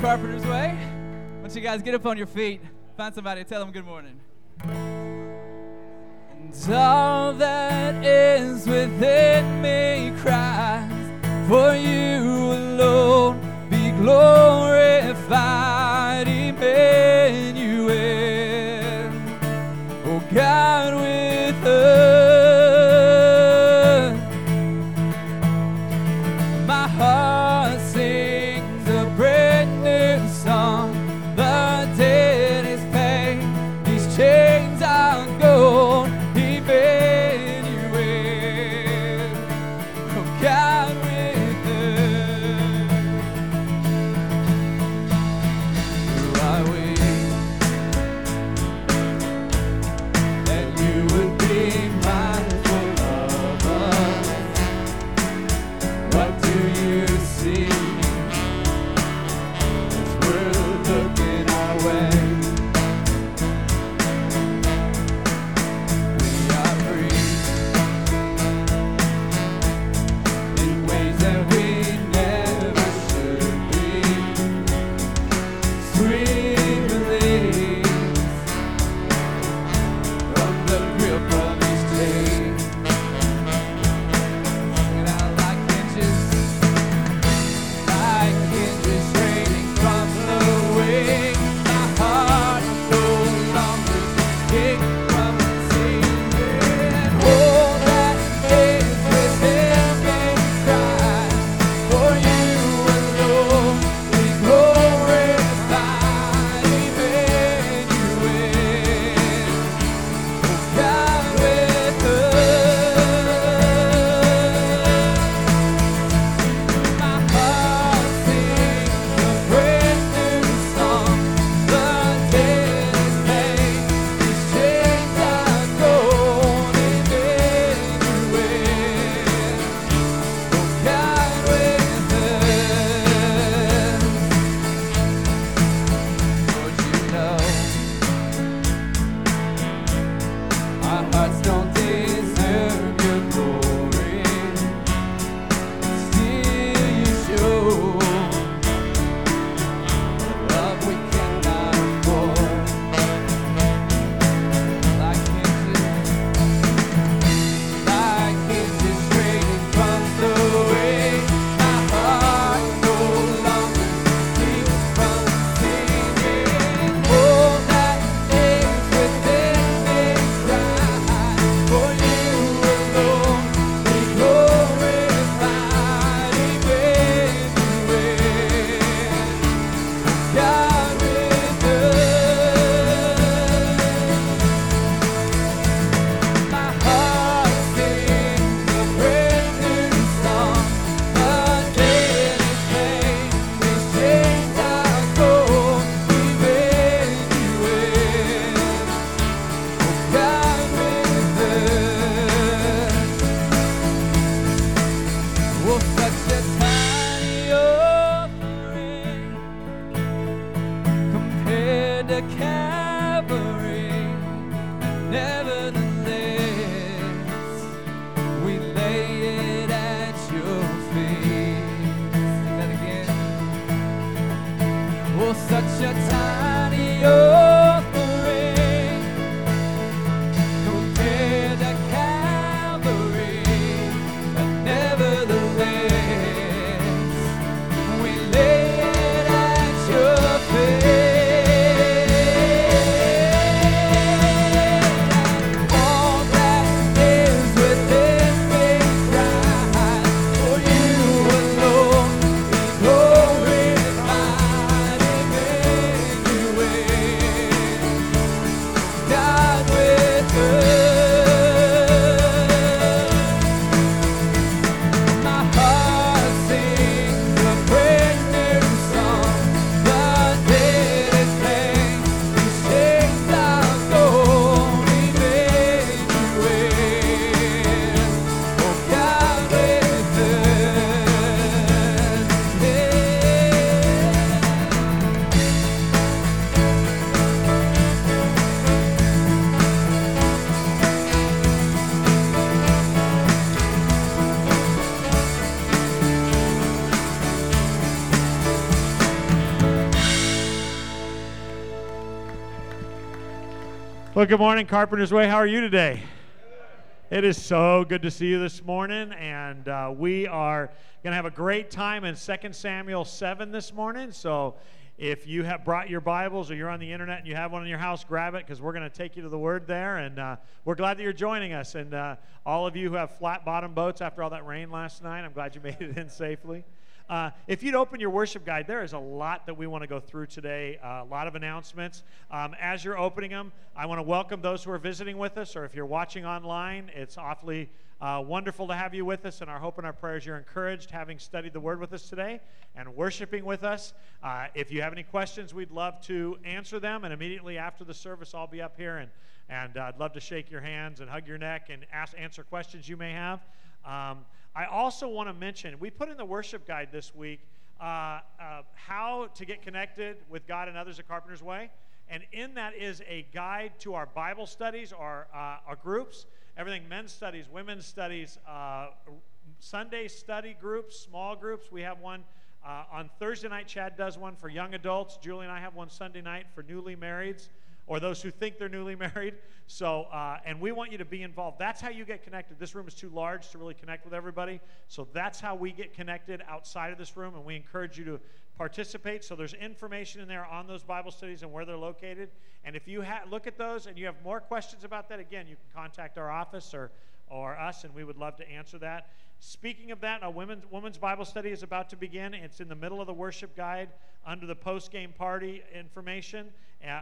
Carpenter's Way. Once you guys get up on your feet, find somebody, tell them good morning. And all that is within me cries, For you alone be glorified, Emmanuel. Oh God, Well, good morning, Carpenter's Way. How are you today? It is so good to see you this morning, and uh, we are going to have a great time in 2 Samuel 7 this morning. So, if you have brought your Bibles or you're on the internet and you have one in your house, grab it because we're going to take you to the Word there. And uh, we're glad that you're joining us. And uh, all of you who have flat bottom boats after all that rain last night, I'm glad you made it in safely. Uh, if you'd open your worship guide, there is a lot that we want to go through today, uh, a lot of announcements. Um, as you're opening them, I want to welcome those who are visiting with us, or if you're watching online, it's awfully uh, wonderful to have you with us, and our hope and our prayers you're encouraged having studied the Word with us today and worshiping with us. Uh, if you have any questions, we'd love to answer them, and immediately after the service, I'll be up here, and, and I'd love to shake your hands and hug your neck and ask, answer questions you may have. Um, I also want to mention we put in the worship guide this week uh, uh, how to get connected with God and others at Carpenter's Way. And in that is a guide to our Bible studies, our, uh, our groups, everything men's studies, women's studies, uh, Sunday study groups, small groups. We have one uh, on Thursday night. Chad does one for young adults. Julie and I have one Sunday night for newly marrieds or those who think they're newly married. So, uh, and we want you to be involved. That's how you get connected. This room is too large to really connect with everybody. So that's how we get connected outside of this room, and we encourage you to participate. So there's information in there on those Bible studies and where they're located. And if you ha- look at those and you have more questions about that, again, you can contact our office or or us, and we would love to answer that. Speaking of that, a women's, women's Bible study is about to begin. It's in the middle of the worship guide under the post game party information,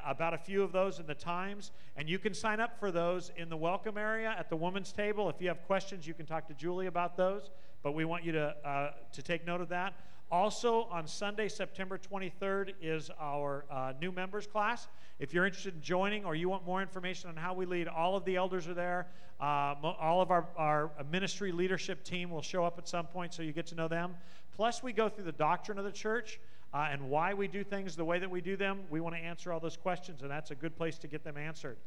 about a few of those in the times. And you can sign up for those in the welcome area at the women's table. If you have questions, you can talk to Julie about those, but we want you to, uh, to take note of that. Also, on Sunday, September 23rd, is our uh, new members class. If you're interested in joining or you want more information on how we lead, all of the elders are there. Uh, all of our, our ministry leadership team will show up at some point so you get to know them. Plus, we go through the doctrine of the church uh, and why we do things the way that we do them. We want to answer all those questions, and that's a good place to get them answered.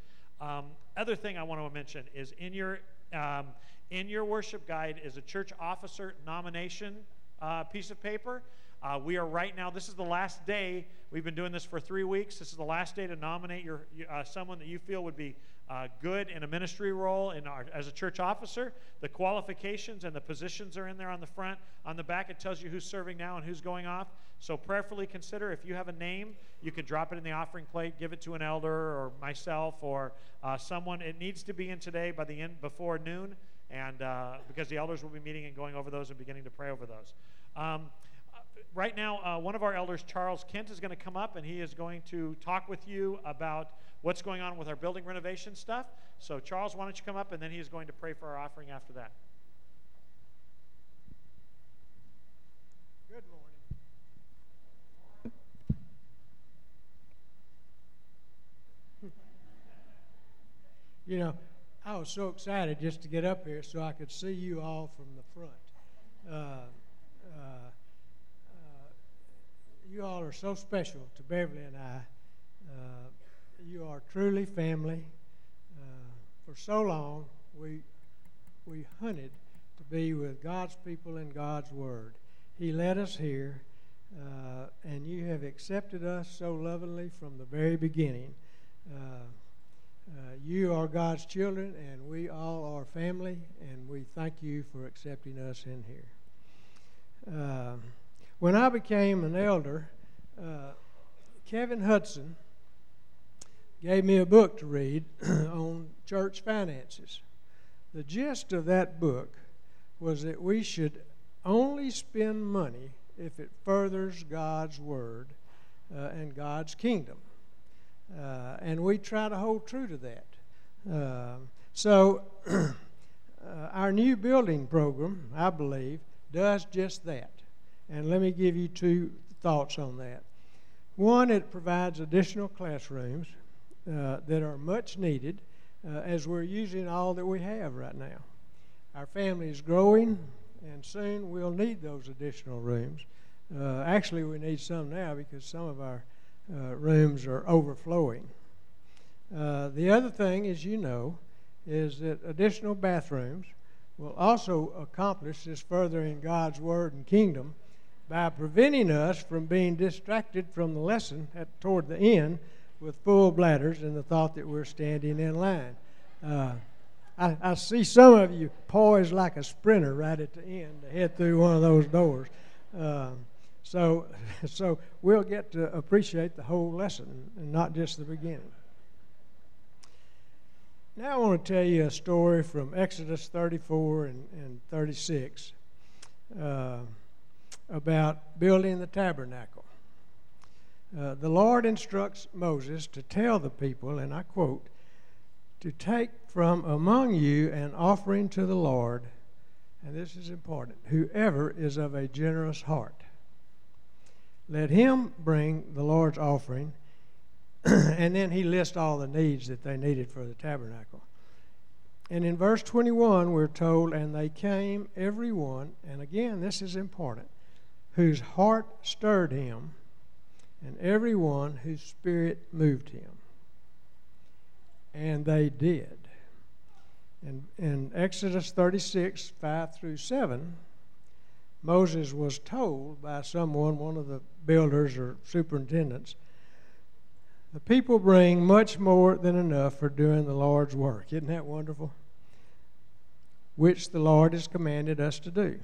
Um, other thing I want to mention is in your um, in your worship guide is a church officer nomination uh, piece of paper. Uh, we are right now, this is the last day. We've been doing this for three weeks. This is the last day to nominate your, uh, someone that you feel would be uh, good in a ministry role in our, as a church officer. The qualifications and the positions are in there on the front. On the back, it tells you who's serving now and who's going off. So prayerfully consider if you have a name, you could drop it in the offering plate, give it to an elder or myself or uh, someone. It needs to be in today by the end before noon and uh, because the elders will be meeting and going over those and beginning to pray over those. Um, right now, uh, one of our elders, Charles Kent, is going to come up and he is going to talk with you about what's going on with our building renovation stuff. So, Charles, why don't you come up and then he is going to pray for our offering after that. Good morning. You know, I was so excited just to get up here so I could see you all from the front. Uh, uh, uh, you all are so special to Beverly and I. Uh, you are truly family. Uh, for so long, we we hunted to be with God's people and God's Word. He led us here, uh, and you have accepted us so lovingly from the very beginning. Uh, you are God's children, and we all are family, and we thank you for accepting us in here. Uh, when I became an elder, uh, Kevin Hudson gave me a book to read on church finances. The gist of that book was that we should only spend money if it furthers God's word uh, and God's kingdom. Uh, and we try to hold true to that. Uh, so, uh, our new building program, I believe, does just that. And let me give you two thoughts on that. One, it provides additional classrooms uh, that are much needed uh, as we're using all that we have right now. Our family is growing, and soon we'll need those additional rooms. Uh, actually, we need some now because some of our uh, rooms are overflowing. Uh, the other thing, as you know, is that additional bathrooms will also accomplish this furthering God's Word and kingdom by preventing us from being distracted from the lesson at, toward the end with full bladders and the thought that we're standing in line. Uh, I, I, see some of you poised like a sprinter right at the end to head through one of those doors. Um, so, so we'll get to appreciate the whole lesson and not just the beginning. Now I want to tell you a story from Exodus 34 and, and 36 uh, about building the tabernacle. Uh, the Lord instructs Moses to tell the people, and I quote, to take from among you an offering to the Lord, and this is important, whoever is of a generous heart. Let him bring the Lord's offering, and then he lists all the needs that they needed for the tabernacle. And in verse 21, we're told, and they came, every one, and again, this is important, whose heart stirred him, and every one whose spirit moved him. And they did. In, in Exodus 36, 5 through 7, Moses was told by someone, one of the builders or superintendents, the people bring much more than enough for doing the Lord's work. Isn't that wonderful? Which the Lord has commanded us to do.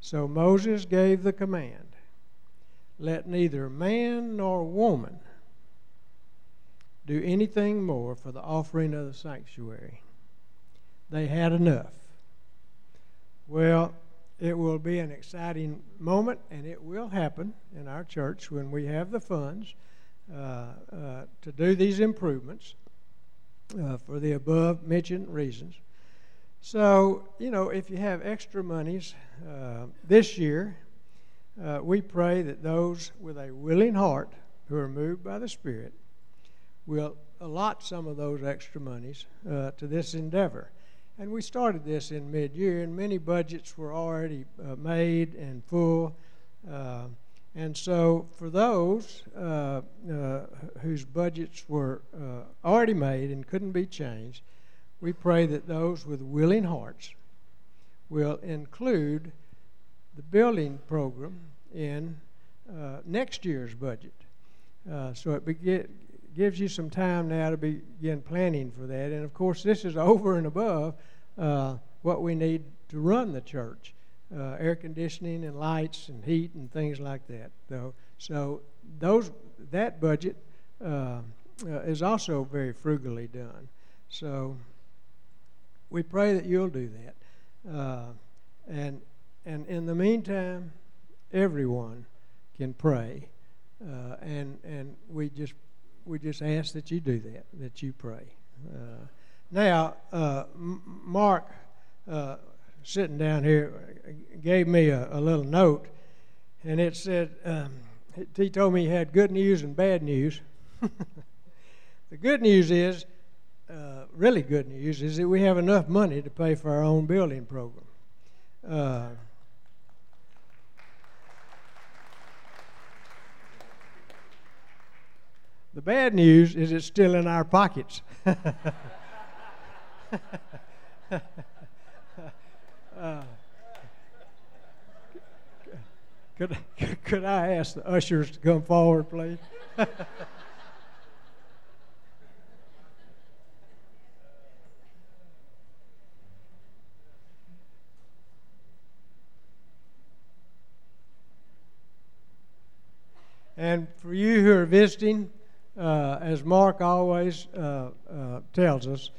So Moses gave the command let neither man nor woman do anything more for the offering of the sanctuary. They had enough. Well, it will be an exciting moment, and it will happen in our church when we have the funds uh, uh, to do these improvements uh, for the above mentioned reasons. So, you know, if you have extra monies uh, this year, uh, we pray that those with a willing heart who are moved by the Spirit will allot some of those extra monies uh, to this endeavor. And we started this in mid year, and many budgets were already uh, made and full. Uh, and so, for those uh, uh, whose budgets were already made and couldn't be changed, we pray that those with willing hearts will include the building program in uh, next year's budget. Uh, so it be- gives you some time now to begin planning for that. And of course, this is over and above uh, what we need to run the church uh, air conditioning and lights and heat and things like that. So, so those, that budget uh, uh, is also very frugally done. So we pray that you'll do that. and and in the meantime, everyone can pray, uh, and and we just we just ask that you do that, that you pray. Uh, now, uh, Mark, uh, sitting down here, gave me a, a little note, and it said um, he told me he had good news and bad news. the good news is, uh, really good news, is that we have enough money to pay for our own building program. The bad news is it's still in our pockets. uh, could, could I ask the ushers to come forward, please? and for you who are visiting, uh, as Mark always uh, uh, tells us,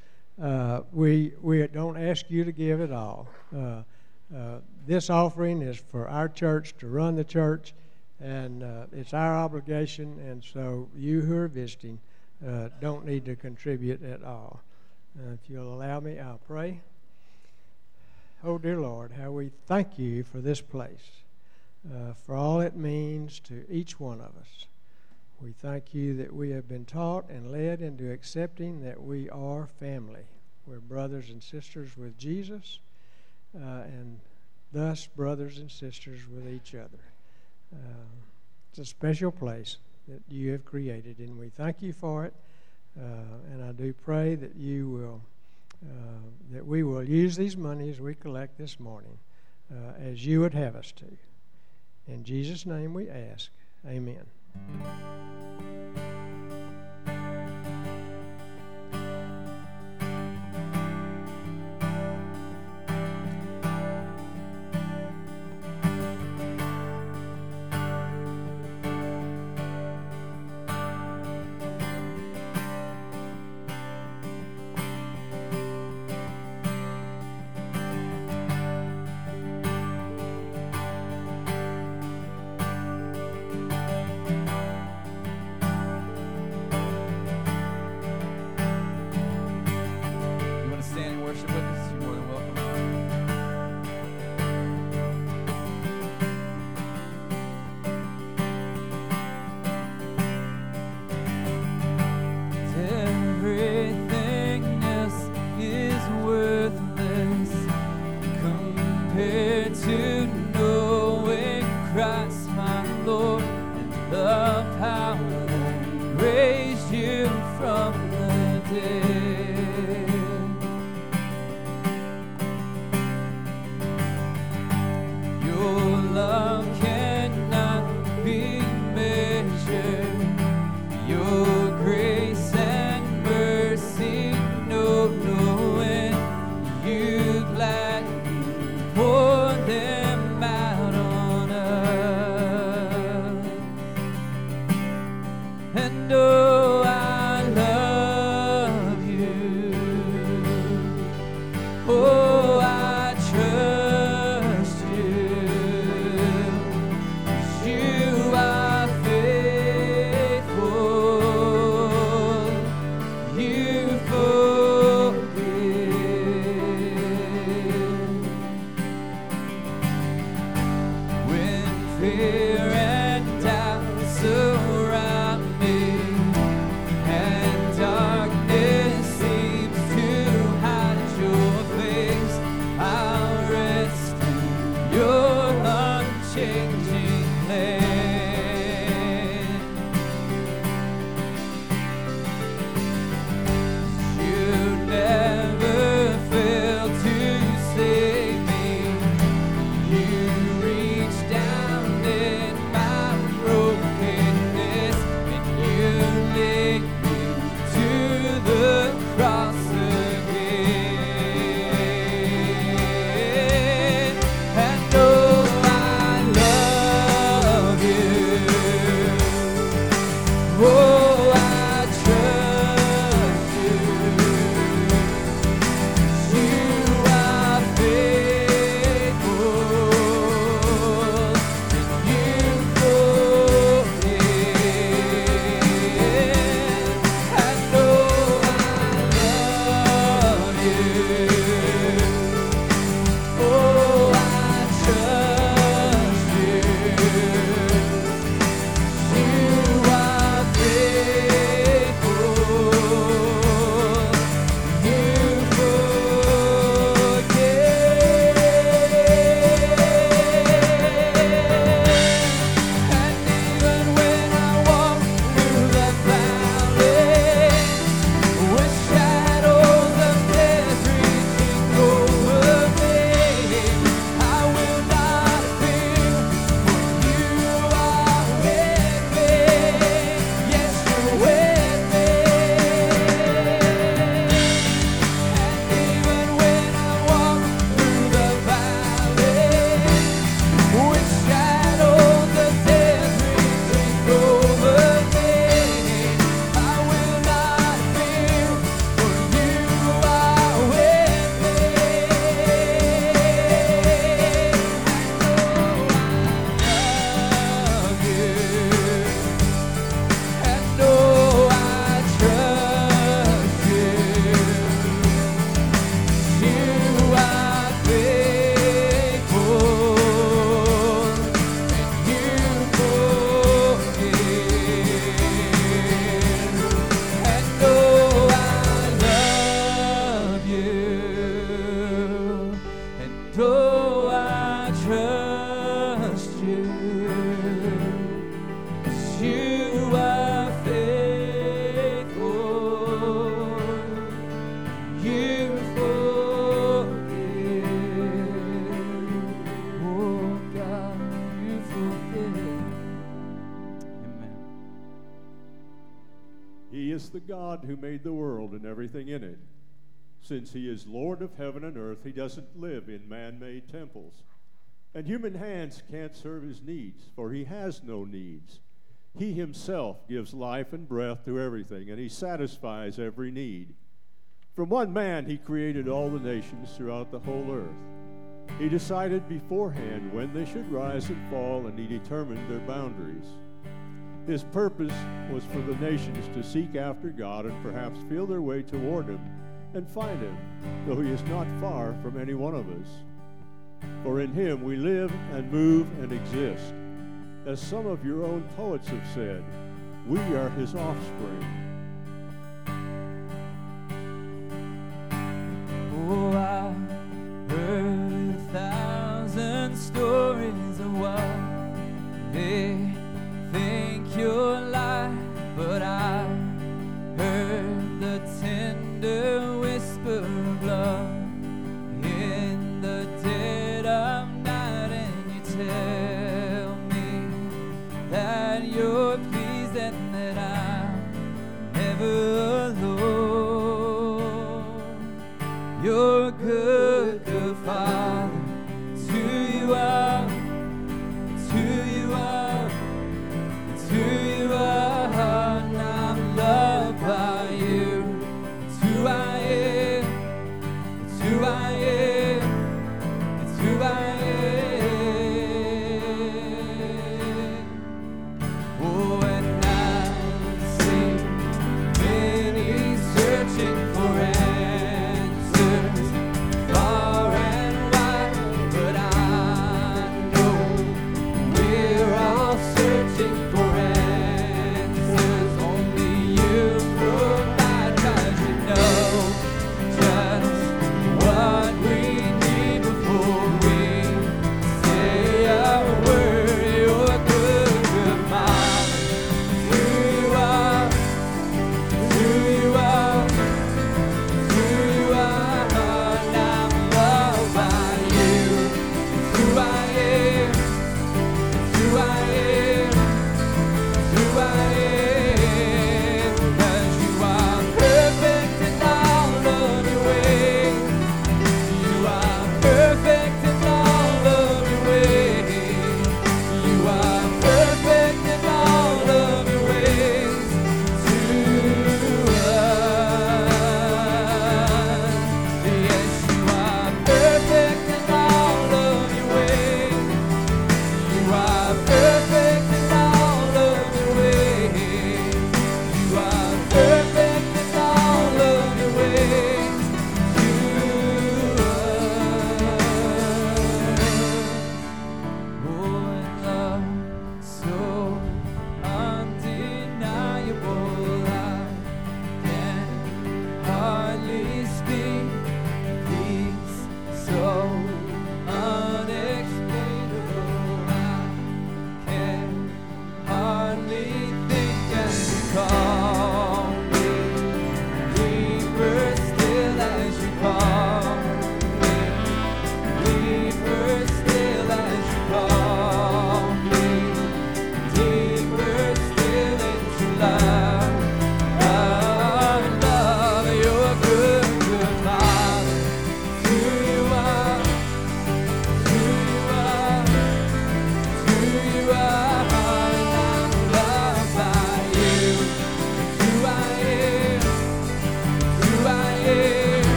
uh, we, we don't ask you to give it all. Uh, uh, this offering is for our church to run the church, and it's our obligation, and so you who are visiting don't need to contribute at all. if you'll allow me, I'll pray. Oh, dear Lord, how we thank you for this place, for all it means to each one of us. We thank you that we have been taught and led into accepting that we are family. We're brothers and sisters with Jesus, uh, and thus brothers and sisters with each other. Uh, it's a special place that you have created, and we thank you for it. Uh, and I do pray that you will, uh, that we will use these monies we collect this morning uh, as you would have us to. In Jesus' name we ask. Amen. Música Since he is Lord of heaven and earth, he doesn't live in man made temples. And human hands can't serve his needs, for he has no needs. He himself gives life and breath to everything, and he satisfies every need. From one man, he created all the nations throughout the whole earth. He decided beforehand when they should rise and fall, and he determined their boundaries. His purpose was for the nations to seek after God and perhaps feel their way toward Him and find Him, though He is not far from any one of us. For in Him we live and move and exist. As some of your own poets have said, we are His offspring. Oh, I heard a thousand stories of what they think you're alive, but I heard the tender whisper of love in the dead of night, and you tell me that you're pleased and that I'm never.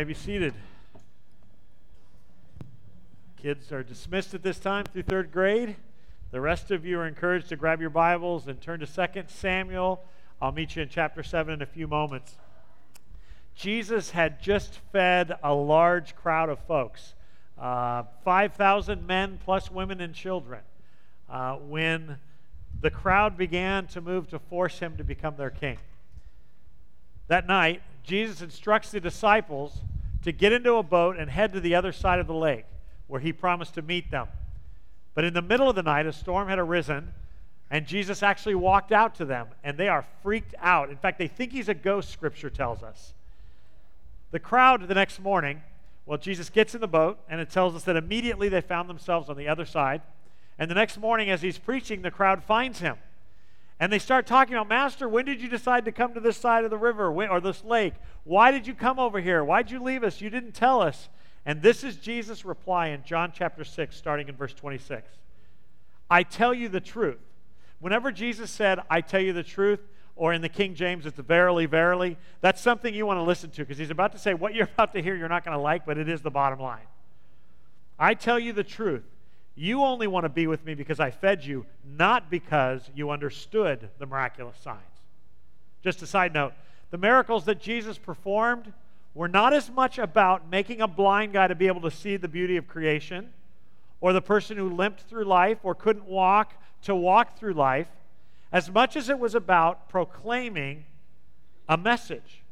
May be seated. Kids are dismissed at this time through third grade. The rest of you are encouraged to grab your Bibles and turn to 2 Samuel. I'll meet you in chapter 7 in a few moments. Jesus had just fed a large crowd of folks uh, 5,000 men plus women and children uh, when the crowd began to move to force him to become their king. That night, Jesus instructs the disciples to get into a boat and head to the other side of the lake where he promised to meet them. But in the middle of the night, a storm had arisen, and Jesus actually walked out to them, and they are freaked out. In fact, they think he's a ghost, scripture tells us. The crowd the next morning, well, Jesus gets in the boat, and it tells us that immediately they found themselves on the other side. And the next morning, as he's preaching, the crowd finds him. And they start talking about, Master, when did you decide to come to this side of the river or this lake? Why did you come over here? Why did you leave us? You didn't tell us. And this is Jesus' reply in John chapter 6, starting in verse 26. I tell you the truth. Whenever Jesus said, I tell you the truth, or in the King James, it's verily, verily, that's something you want to listen to because he's about to say what you're about to hear you're not going to like, but it is the bottom line. I tell you the truth. You only want to be with me because I fed you, not because you understood the miraculous signs. Just a side note the miracles that Jesus performed were not as much about making a blind guy to be able to see the beauty of creation, or the person who limped through life or couldn't walk to walk through life, as much as it was about proclaiming a message.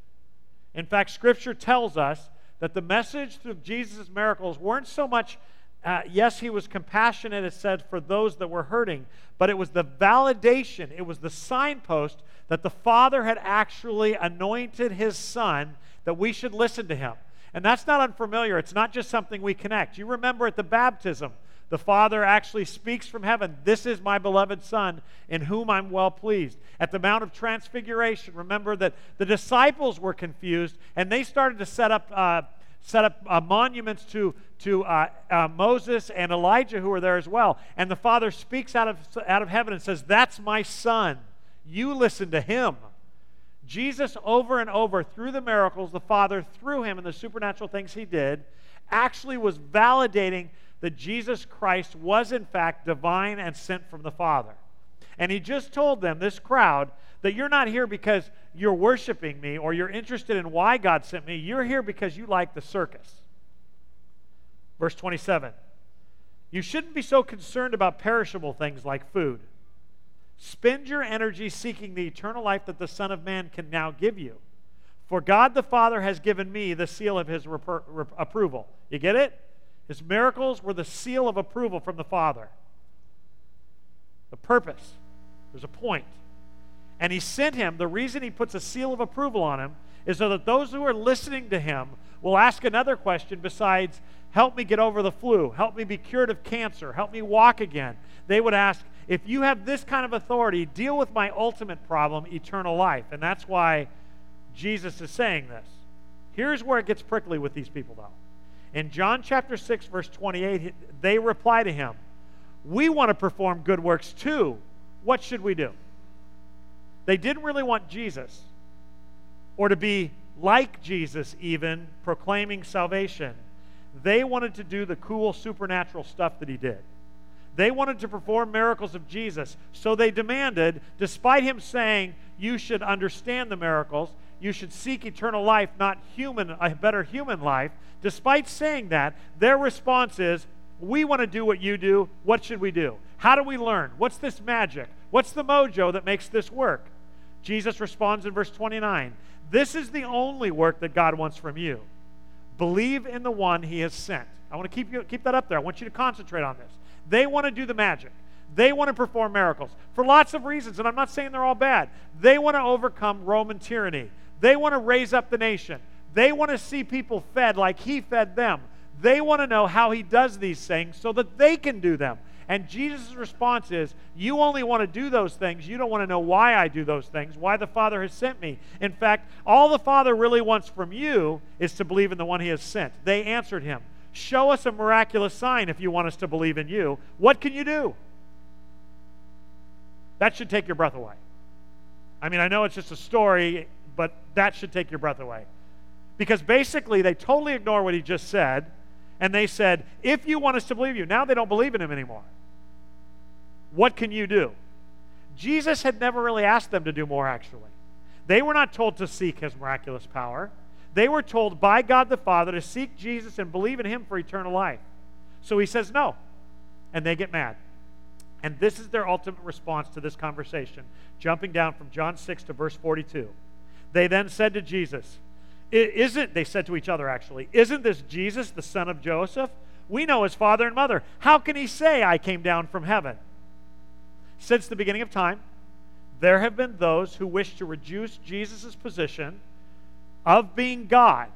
In fact, Scripture tells us that the message through Jesus' miracles weren't so much, uh, yes, he was compassionate, it said, for those that were hurting, but it was the validation, it was the signpost that the Father had actually anointed his Son that we should listen to him. And that's not unfamiliar. It's not just something we connect. You remember at the baptism, the Father actually speaks from heaven, This is my beloved Son, in whom I'm well pleased. At the Mount of Transfiguration, remember that the disciples were confused and they started to set up. Uh, set up uh, monuments to, to uh, uh, Moses and Elijah who were there as well. And the Father speaks out of, out of heaven and says, That's my son. You listen to him. Jesus, over and over, through the miracles, the Father, through him and the supernatural things he did, actually was validating that Jesus Christ was, in fact, divine and sent from the Father. And he just told them, this crowd, that you're not here because you're worshiping me or you're interested in why God sent me. You're here because you like the circus. Verse 27 You shouldn't be so concerned about perishable things like food Spend your energy seeking the eternal life that the Son of Man can now give you. For God the Father has given me the seal of his rep- approval. You get it? His miracles were the seal of approval from the Father. The purpose. There's a point. And he sent him, the reason he puts a seal of approval on him is so that those who are listening to him will ask another question besides, Help me get over the flu, help me be cured of cancer, help me walk again. They would ask, if you have this kind of authority, deal with my ultimate problem, eternal life. And that's why Jesus is saying this. Here's where it gets prickly with these people, though. In John chapter 6, verse 28, they reply to him, We want to perform good works too. What should we do? They didn't really want Jesus or to be like Jesus, even proclaiming salvation. They wanted to do the cool supernatural stuff that he did. They wanted to perform miracles of Jesus. So they demanded, despite him saying, You should understand the miracles, you should seek eternal life, not human, a better human life. Despite saying that, their response is, We want to do what you do. What should we do? How do we learn? What's this magic? What's the mojo that makes this work? Jesus responds in verse 29 This is the only work that God wants from you. Believe in the one he has sent. I want to keep, you, keep that up there. I want you to concentrate on this. They want to do the magic. They want to perform miracles for lots of reasons, and I'm not saying they're all bad. They want to overcome Roman tyranny. They want to raise up the nation. They want to see people fed like he fed them. They want to know how he does these things so that they can do them. And Jesus' response is, You only want to do those things. You don't want to know why I do those things, why the Father has sent me. In fact, all the Father really wants from you is to believe in the one he has sent. They answered him, Show us a miraculous sign if you want us to believe in you. What can you do? That should take your breath away. I mean, I know it's just a story, but that should take your breath away. Because basically, they totally ignore what he just said, and they said, If you want us to believe you, now they don't believe in him anymore. What can you do? Jesus had never really asked them to do more, actually. They were not told to seek his miraculous power. They were told by God the Father to seek Jesus and believe in him for eternal life. So he says no, and they get mad. And this is their ultimate response to this conversation, jumping down from John 6 to verse 42. They then said to Jesus, Isn't, they said to each other actually, isn't this Jesus, the son of Joseph? We know his father and mother. How can he say, I came down from heaven? Since the beginning of time, there have been those who wish to reduce Jesus' position of being God,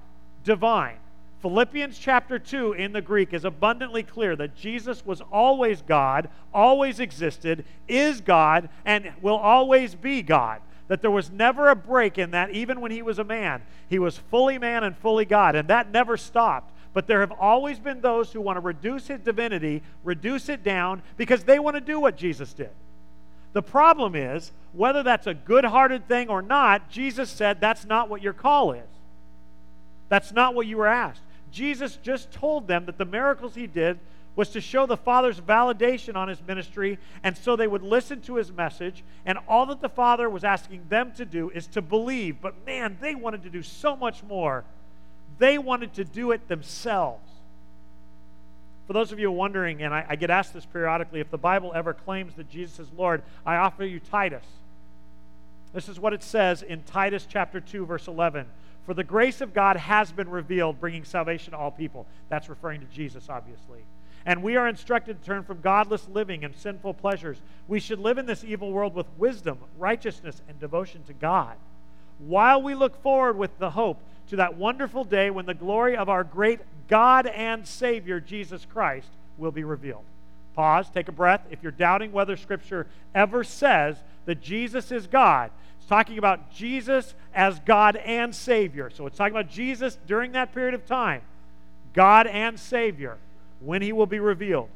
divine. Philippians chapter 2 in the Greek is abundantly clear that Jesus was always God, always existed, is God, and will always be God. That there was never a break in that, even when he was a man. He was fully man and fully God, and that never stopped. But there have always been those who want to reduce his divinity, reduce it down, because they want to do what Jesus did. The problem is, whether that's a good hearted thing or not, Jesus said that's not what your call is. That's not what you were asked. Jesus just told them that the miracles he did was to show the Father's validation on his ministry, and so they would listen to his message. And all that the Father was asking them to do is to believe. But man, they wanted to do so much more. They wanted to do it themselves. For those of you wondering, and I, I, get asked this periodically, if the Bible ever claims that Jesus is Lord, I offer you Titus. This is what it says in Titus chapter 2, verse 11. For the grace of God has been revealed, bringing salvation to all people. That's referring to Jesus, obviously. And we are instructed to turn from godless living and sinful pleasures. We should live in this evil world with wisdom, righteousness, and devotion to God, while we look forward with the hope to that wonderful day when the glory of our great God and Savior, Jesus Christ, will be revealed. Pause, take a breath. If you're doubting whether Scripture ever says that Jesus is God, it's talking about Jesus as God and Savior. So it's talking about Jesus during that period of time, God and Savior, when He will be revealed.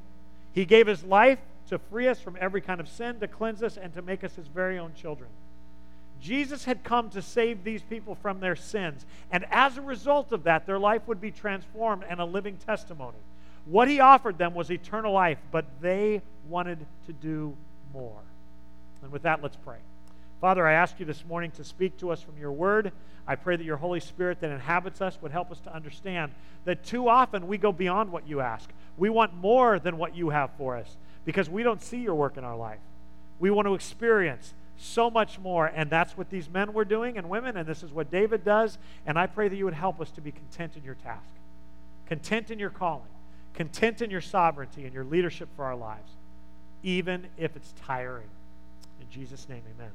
He gave His life to free us from every kind of sin, to cleanse us, and to make us His very own children. Jesus had come to save these people from their sins. And as a result of that, their life would be transformed and a living testimony. What he offered them was eternal life, but they wanted to do more. And with that, let's pray. Father, I ask you this morning to speak to us from your word. I pray that your Holy Spirit that inhabits us would help us to understand that too often we go beyond what you ask. We want more than what you have for us because we don't see your work in our life. We want to experience so much more. And that's what these men were doing and women, and this is what David does. And I pray that you would help us to be content in your task, content in your calling, content in your sovereignty and your leadership for our lives, even if it's tiring. In Jesus' name, amen.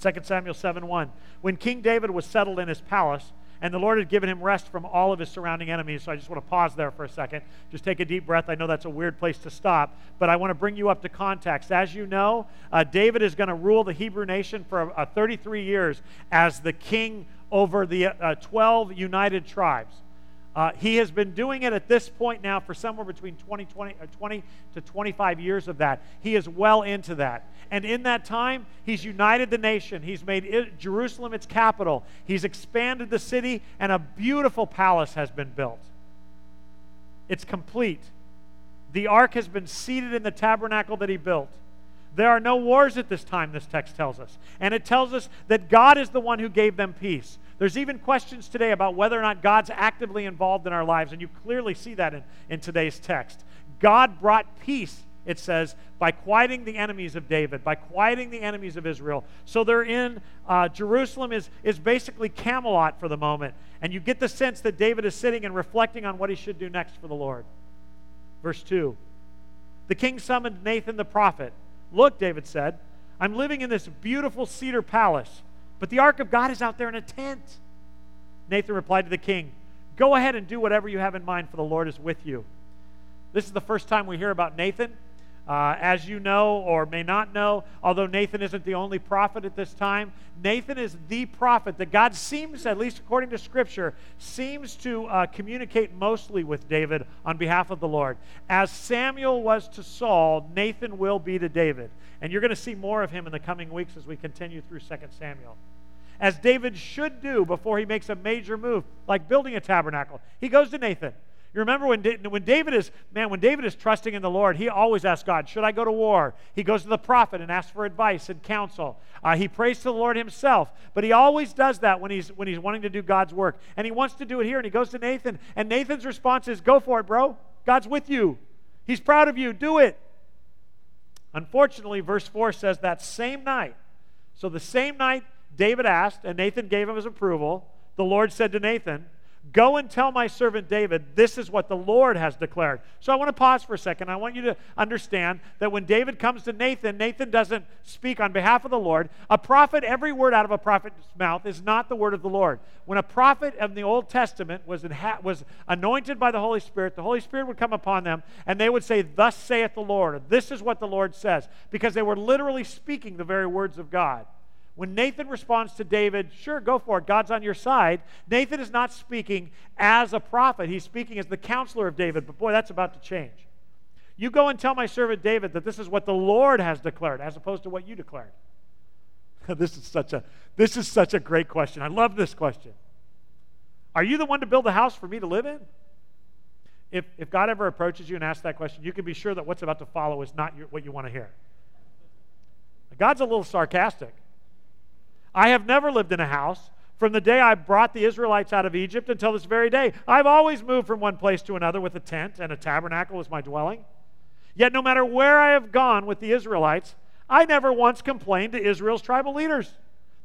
2 Samuel 7 1. When King David was settled in his palace, and the Lord had given him rest from all of his surrounding enemies. So I just want to pause there for a second. Just take a deep breath. I know that's a weird place to stop, but I want to bring you up to context. As you know, uh, David is going to rule the Hebrew nation for uh, 33 years as the king over the uh, 12 united tribes. Uh, he has been doing it at this point now for somewhere between 20, 20, uh, 20, to 25 years of that. He is well into that. And in that time, he's united the nation. He's made it, Jerusalem its capital. He's expanded the city, and a beautiful palace has been built. It's complete. The ark has been seated in the tabernacle that he built. There are no wars at this time, this text tells us. And it tells us that God is the one who gave them peace. There's even questions today about whether or not God's actively involved in our lives, and you clearly see that in, in today's text. God brought peace, it says, by quieting the enemies of David, by quieting the enemies of Israel. So they're in uh, Jerusalem is, is basically Camelot for the moment. And you get the sense that David is sitting and reflecting on what he should do next for the Lord. Verse 2 The king summoned Nathan the prophet. Look, David said, I'm living in this beautiful cedar palace but the ark of God is out there in a tent. Nathan replied to the king, Go ahead and do whatever you have in mind, for the Lord is with you. This is the first time we hear about Nathan. Uh, as you know or may not know, although Nathan isn't the only prophet at this time, Nathan is the prophet that God seems, at least according to Scripture, seems to uh, communicate mostly with David on behalf of the Lord. As Samuel was to Saul, Nathan will be to David. And you're going to see more of him in the coming weeks as we continue through 2 Samuel. as David should do before he makes a major move, like building a tabernacle. He goes to Nathan. You remember when, when David is, man, when David is trusting in the Lord, he always asks God, should I go to war? He goes to the prophet and asks for advice and counsel. Uh, he prays to the Lord himself, but he always does that when he's, when he's wanting to do God's work. And he wants to do it here, and he goes to Nathan, and Nathan's response is, go for it, bro. God's with you. He's proud of you. Do it. Unfortunately, verse 4 says that same night, so the same night David asked, and Nathan gave him his approval, the Lord said to Nathan, Go and tell my servant David, this is what the Lord has declared. So I want to pause for a second. I want you to understand that when David comes to Nathan, Nathan doesn't speak on behalf of the Lord. A prophet, every word out of a prophet's mouth is not the word of the Lord. When a prophet in the Old Testament was, was anointed by the Holy Spirit, the Holy Spirit would come upon them and they would say, Thus saith the Lord, this is what the Lord says, because they were literally speaking the very words of God. When Nathan responds to David, sure, go for it, God's on your side, Nathan is not speaking as a prophet. He's speaking as the counselor of David. But boy, that's about to change. You go and tell my servant David that this is what the Lord has declared, as opposed to what you declared. this is such a this is such a great question. I love this question. Are you the one to build a house for me to live in? If, if God ever approaches you and asks that question, you can be sure that what's about to follow is not your, what you want to hear. God's a little sarcastic. I have never lived in a house from the day I brought the Israelites out of Egypt until this very day. I've always moved from one place to another with a tent and a tabernacle as my dwelling. Yet, no matter where I have gone with the Israelites, I never once complained to Israel's tribal leaders.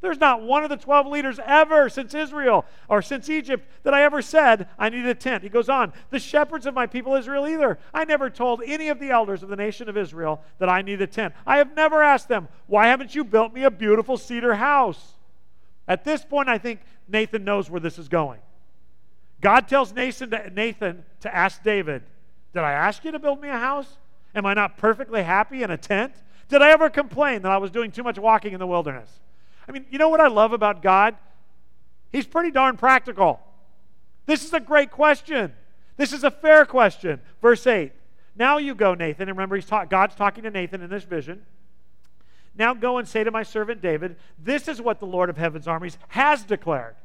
There's not one of the 12 leaders ever since Israel or since Egypt that I ever said, I need a tent. He goes on, the shepherds of my people Israel either. I never told any of the elders of the nation of Israel that I need a tent. I have never asked them, why haven't you built me a beautiful cedar house? At this point, I think Nathan knows where this is going. God tells Nathan to, Nathan to ask David, Did I ask you to build me a house? Am I not perfectly happy in a tent? Did I ever complain that I was doing too much walking in the wilderness? I mean, you know what I love about God? He's pretty darn practical. This is a great question. This is a fair question. Verse 8. Now you go, Nathan. And remember, he's ta- God's talking to Nathan in this vision. Now go and say to my servant David, This is what the Lord of heaven's armies has declared.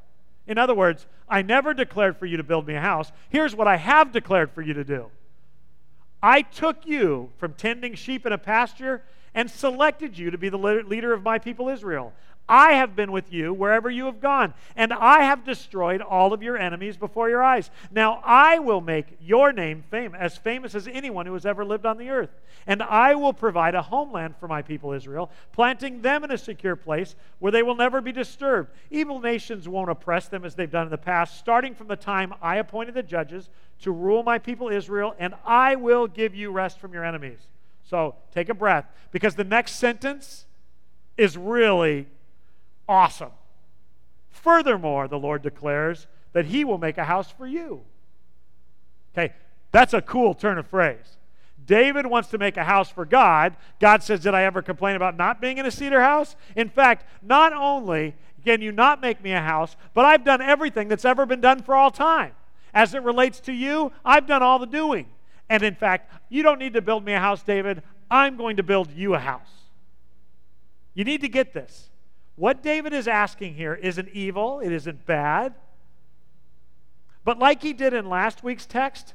In other words, I never declared for you to build me a house. Here's what I have declared for you to do I took you from tending sheep in a pasture and selected you to be the leader of my people Israel. I have been with you wherever you have gone, and I have destroyed all of your enemies before your eyes. Now I will make your name fame, as famous as anyone who has ever lived on the earth. And I will provide a homeland for my people Israel, planting them in a secure place where they will never be disturbed. Evil nations won't oppress them as they've done in the past, starting from the time I appointed the judges to rule my people Israel, and I will give you rest from your enemies. So take a breath, because the next sentence is really awesome. Furthermore, the Lord declares that He will make a house for you. Okay, that's a cool turn of phrase. David wants to make a house for God. God says, Did I ever complain about not being in a cedar house? In fact, not only can you not make me a house, but I've done everything that's ever been done for all time. As it relates to you, I've done all the doing. And in fact, you don't need to build me a house, David. I'm going to build you a house. You need to get this. What David is asking here isn't evil, it isn't bad. But like he did in last week's text,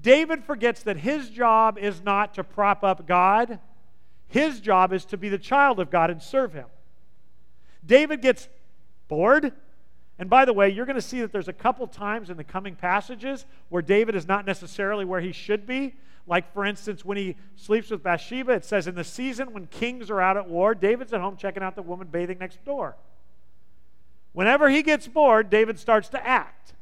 David forgets that his job is not to prop up God, his job is to be the child of God and serve him. David gets bored. And by the way, you're going to see that there's a couple times in the coming passages where David is not necessarily where he should be. Like, for instance, when he sleeps with Bathsheba, it says, In the season when kings are out at war, David's at home checking out the woman bathing next door. Whenever he gets bored, David starts to act.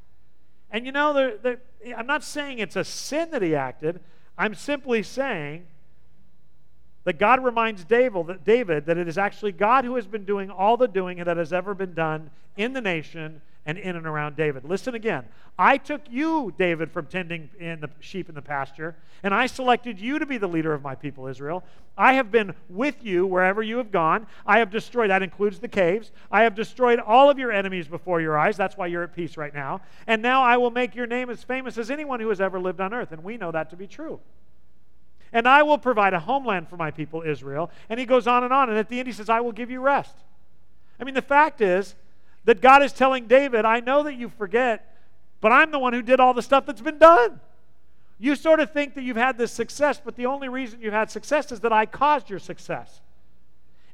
And you know, the, the, I'm not saying it's a sin that he acted, I'm simply saying that God reminds David that it is actually God who has been doing all the doing that has ever been done in the nation and in and around David. Listen again. I took you, David, from tending in the sheep in the pasture, and I selected you to be the leader of my people Israel. I have been with you wherever you have gone. I have destroyed, that includes the caves. I have destroyed all of your enemies before your eyes. That's why you're at peace right now. And now I will make your name as famous as anyone who has ever lived on earth. And we know that to be true. And I will provide a homeland for my people Israel. And he goes on and on. And at the end, he says, I will give you rest. I mean, the fact is that God is telling David, I know that you forget, but I'm the one who did all the stuff that's been done. You sort of think that you've had this success, but the only reason you've had success is that I caused your success.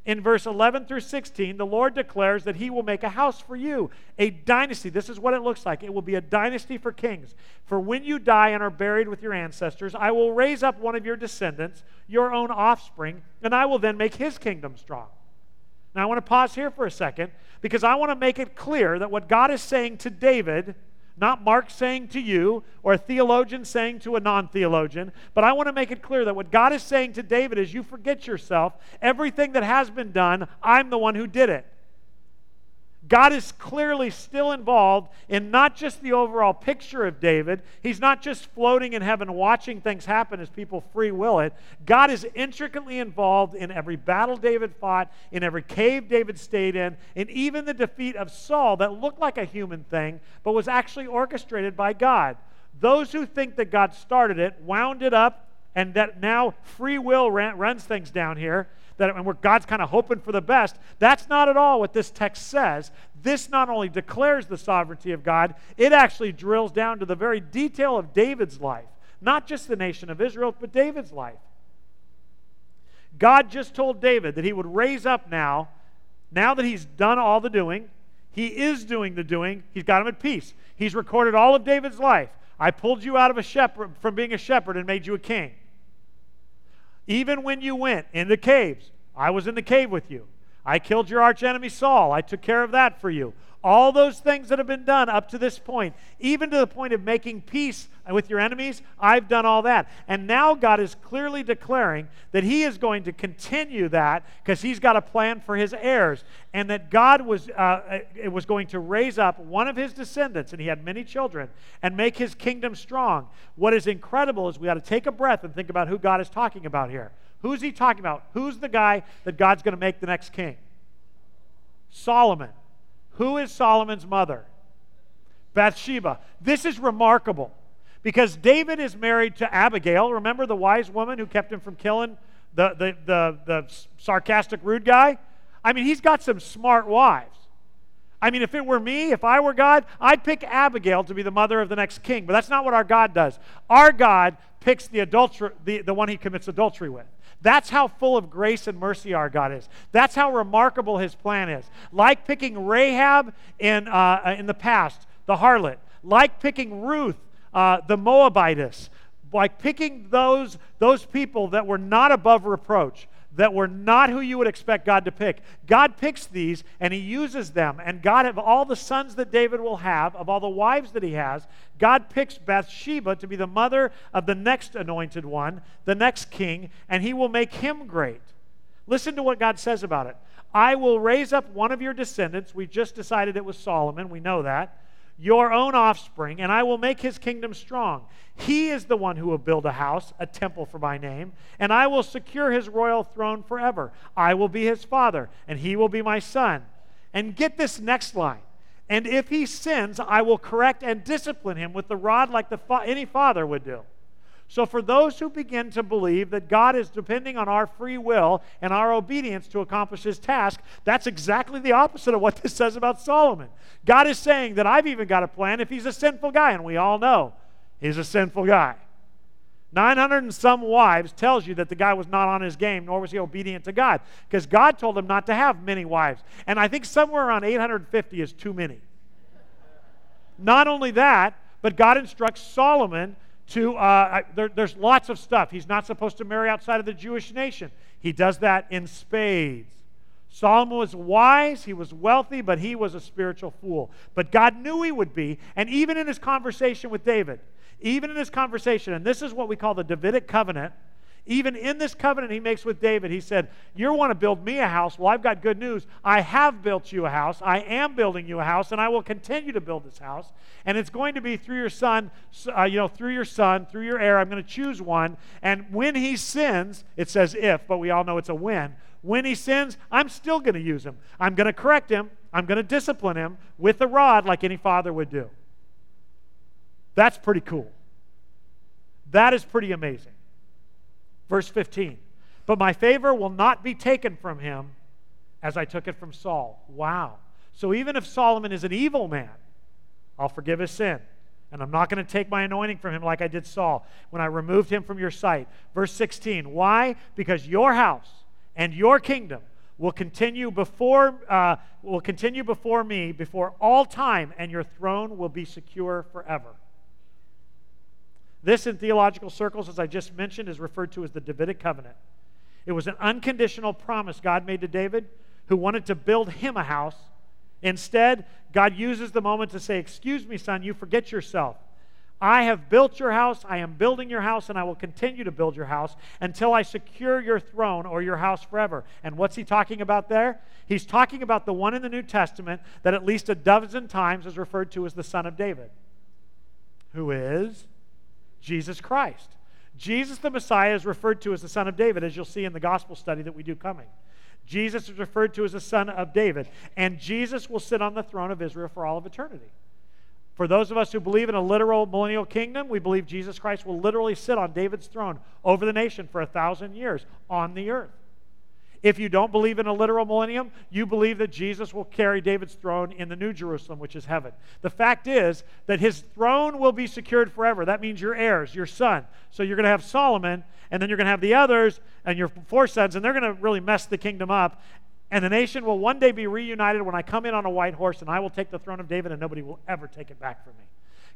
In verse 11 through 16, the Lord declares that He will make a house for you, a dynasty. This is what it looks like. It will be a dynasty for kings. For when you die and are buried with your ancestors, I will raise up one of your descendants, your own offspring, and I will then make His kingdom strong. Now, I want to pause here for a second because I want to make it clear that what God is saying to David not Mark saying to you or a theologian saying to a non theologian, but I want to make it clear that what God is saying to David is you forget yourself. Everything that has been done, I'm the one who did it. God is clearly still involved in not just the overall picture of David. He's not just floating in heaven watching things happen as people free will it. God is intricately involved in every battle David fought, in every cave David stayed in, and even the defeat of Saul that looked like a human thing, but was actually orchestrated by God. Those who think that God started it, wound it up, and that now free will runs things down here that and where God's kind of hoping for the best. That's not at all what this text says. This not only declares the sovereignty of God, it actually drills down to the very detail of David's life, not just the nation of Israel, but David's life. God just told David that he would raise up now, now that he's done all the doing, he is doing the doing, he's got him at peace. He's recorded all of David's life. I pulled you out of a shepherd from being a shepherd and made you a king. Even when you went in the caves, I was in the cave with you. I killed your archenemy Saul. I took care of that for you. All those things that have been done up to this point, even to the point of making peace with your enemies, I've done all that. And now God is clearly declaring that He is going to continue that because He's got a plan for His heirs, and that God was uh, uh was going to raise up one of His descendants, and He had many children, and make His kingdom strong. What is incredible is we got to take a breath and think about who God is talking about here. Who's he talking about? Who's the guy that God's going to make the next king? Solomon. Who is Solomon's mother? Bathsheba. This is remarkable because David is married to Abigail. Remember the wise woman who kept him from killing the, the, the, the sarcastic, rude guy? I mean, he's got some smart wives. I mean, if it were me, if I were God, I'd pick Abigail to be the mother of the next king. But that's not what our God does. Our God picks the adulterer, the, the one he commits adultery with. That's how full of grace and mercy our God is. That's how remarkable his plan is. Like picking Rahab in, uh, in the past, the harlot, like picking Ruth, uh, the Moabitess, like picking those, those people that were not above reproach that were not who you would expect God to pick. God picks these and he uses them. And God, of all the sons that David will have, of all the wives that he has, God picks Bathsheba to be the mother of the next anointed one, the next king, and he will make him great. Listen to what God says about it. I will raise up one of your descendants. We just decided it was Solomon. We know that your own offspring, and I will make his kingdom strong. He is the one who will build a house, a temple for my name, and I will secure his royal throne forever. I will be his father, and he will be my son. And get this next line. And if he sins, I will correct and discipline him with the rod like the fa- any father would do. So, for those who begin to believe that God is depending on our free will and our obedience to accomplish his task, that's exactly the opposite of what this says about Solomon. God is saying that I've even got a plan if he's a sinful guy, and we all know he's a sinful guy. 900 and some wives tells you that the guy was not on his game, nor was he obedient to God, because God told him not to have many wives. And I think somewhere around 850 is too many. Not only that, but God instructs Solomon to, uh, there, there's lots of stuff. He's not supposed to marry outside of the Jewish nation. He does that in spades. Solomon was wise, he was wealthy, but he was a spiritual fool. But God knew he would be, and even in his conversation with David, even in his conversation, and this is what we call the Davidic covenant, even in this covenant he makes with David, he said, You want to build me a house? Well, I've got good news. I have built you a house. I am building you a house, and I will continue to build this house. And it's going to be through your son, uh, you know, through your son, through your heir. I'm going to choose one. And when he sins, it says if, but we all know it's a when. When he sins, I'm still going to use him. I'm going to correct him. I'm going to discipline him with a rod like any father would do. That's pretty cool. That is pretty amazing. Verse 15. But my favor will not be taken from him, as I took it from Saul. Wow. So even if Solomon is an evil man, I'll forgive his sin. And I'm not going to take my anointing from him like I did Saul when I removed him from your sight. Verse 16. Why? Because your house and your kingdom will continue before uh, will continue before me before all time, and your throne will be secure forever. This, in theological circles, as I just mentioned, is referred to as the Davidic covenant. It was an unconditional promise God made to David, who wanted to build him a house Instead, God uses the moment to say, Excuse me, son, you forget yourself. I have built your house, I am building your house, and I will continue to build your house until I secure your throne or your house forever. And what's he talking about there? He's talking about the one in the New Testament that at least a dozen times is referred to as the Son of David, who is Jesus Christ. Jesus the Messiah is referred to as the Son of David, as you'll see in the gospel study that we do coming. Jesus is referred to as the son of David, and Jesus will sit on the throne of Israel for all of eternity. For those of us who believe in a literal millennial kingdom, we believe Jesus Christ will literally sit on David's throne over the nation for a thousand years on the earth. If you don't believe in a literal millennium, you believe that Jesus will carry David's throne in the New Jerusalem, which is heaven. The fact is that his throne will be secured forever. That means your heirs, your son. So you're going to have Solomon, and then you're going to have the others and your four sons, and they're going to really mess the kingdom up. And the nation will one day be reunited when I come in on a white horse, and I will take the throne of David, and nobody will ever take it back from me.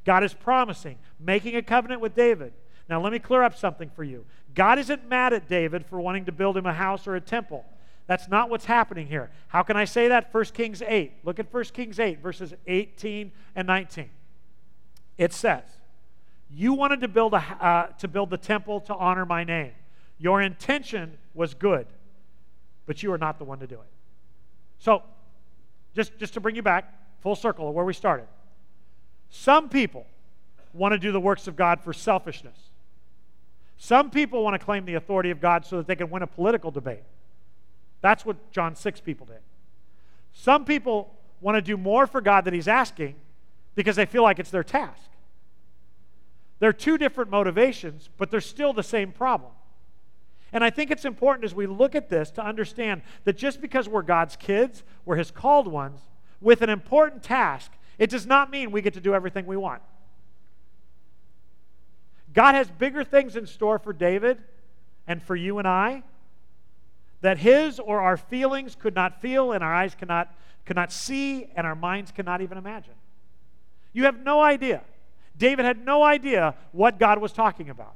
God is promising, making a covenant with David. Now, let me clear up something for you. God isn't mad at David for wanting to build him a house or a temple. That's not what's happening here. How can I say that? 1 Kings 8. Look at 1 Kings 8, verses 18 and 19. It says, You wanted to build, a, uh, to build the temple to honor my name. Your intention was good, but you are not the one to do it. So, just, just to bring you back, full circle of where we started. Some people want to do the works of God for selfishness. Some people want to claim the authority of God so that they can win a political debate. That's what John 6 people did. Some people want to do more for God than He's asking because they feel like it's their task. They're two different motivations, but they're still the same problem. And I think it's important as we look at this to understand that just because we're God's kids, we're His called ones, with an important task, it does not mean we get to do everything we want. God has bigger things in store for David and for you and I that his or our feelings could not feel and our eyes cannot, cannot see and our minds cannot even imagine. You have no idea. David had no idea what God was talking about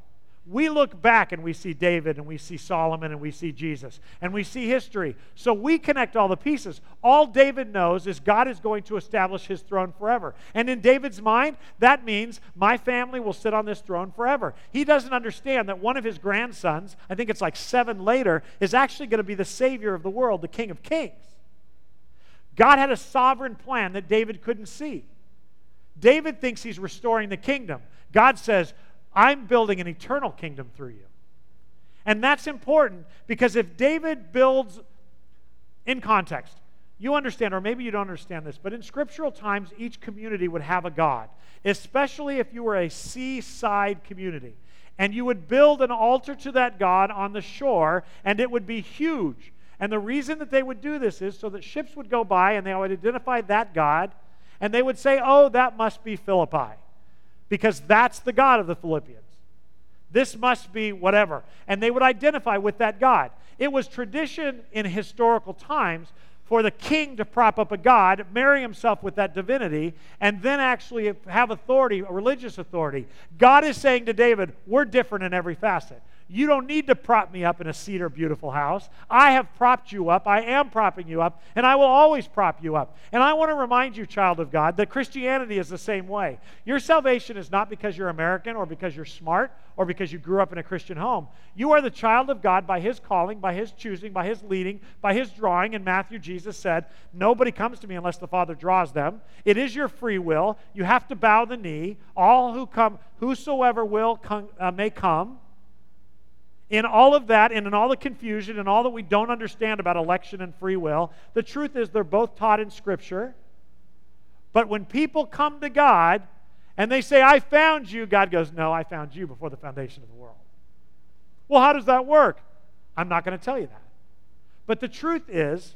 we look back and we see David and we see Solomon and we see Jesus and we see history. So we connect all the pieces. All David knows is God is going to establish his throne forever. And in David's mind, that means my family will sit on this throne forever. He doesn't understand that one of his grandsons, I think it's like seven later, is actually going to be the Savior of the world, the King of Kings. God had a sovereign plan that David couldn't see. David thinks he's restoring the kingdom. God says, I'm building an eternal kingdom through you. And that's important because if David builds in context, you understand, or maybe you don't understand this, but in scriptural times, each community would have a God, especially if you were a seaside community. And you would build an altar to that God on the shore, and it would be huge. And the reason that they would do this is so that ships would go by and they would identify that God, and they would say, Oh, that must be Philippi because that's the God of the Philippians. This must be whatever. And they would identify with that God. It was tradition in historical times for the king to prop up a god, marry himself with that divinity, and then actually have authority, a religious authority. God is saying to David, We're different in every facet. You don't need to prop me up in a cedar beautiful house. I have propped you up. I am propping you up, and I will always prop you up. And I want to remind you, child of God, that Christianity is the same way. Your salvation is not because you're American or because you're smart or because you grew up in a Christian home. You are the child of God by His calling, by His choosing, by His leading, by His drawing. In Matthew, Jesus said, Nobody comes to me unless the Father draws them. It is your free will. You have to bow the knee. All who come, whosoever will come, uh, may come in all of that and in all the confusion and all that we don't understand about election and free will, the truth is they're both taught in Scripture. But when people come to God and they say, I found you, God goes, No, I found you before the foundation of the world. Well, how does that work? I'm not going to tell you that. But the truth is,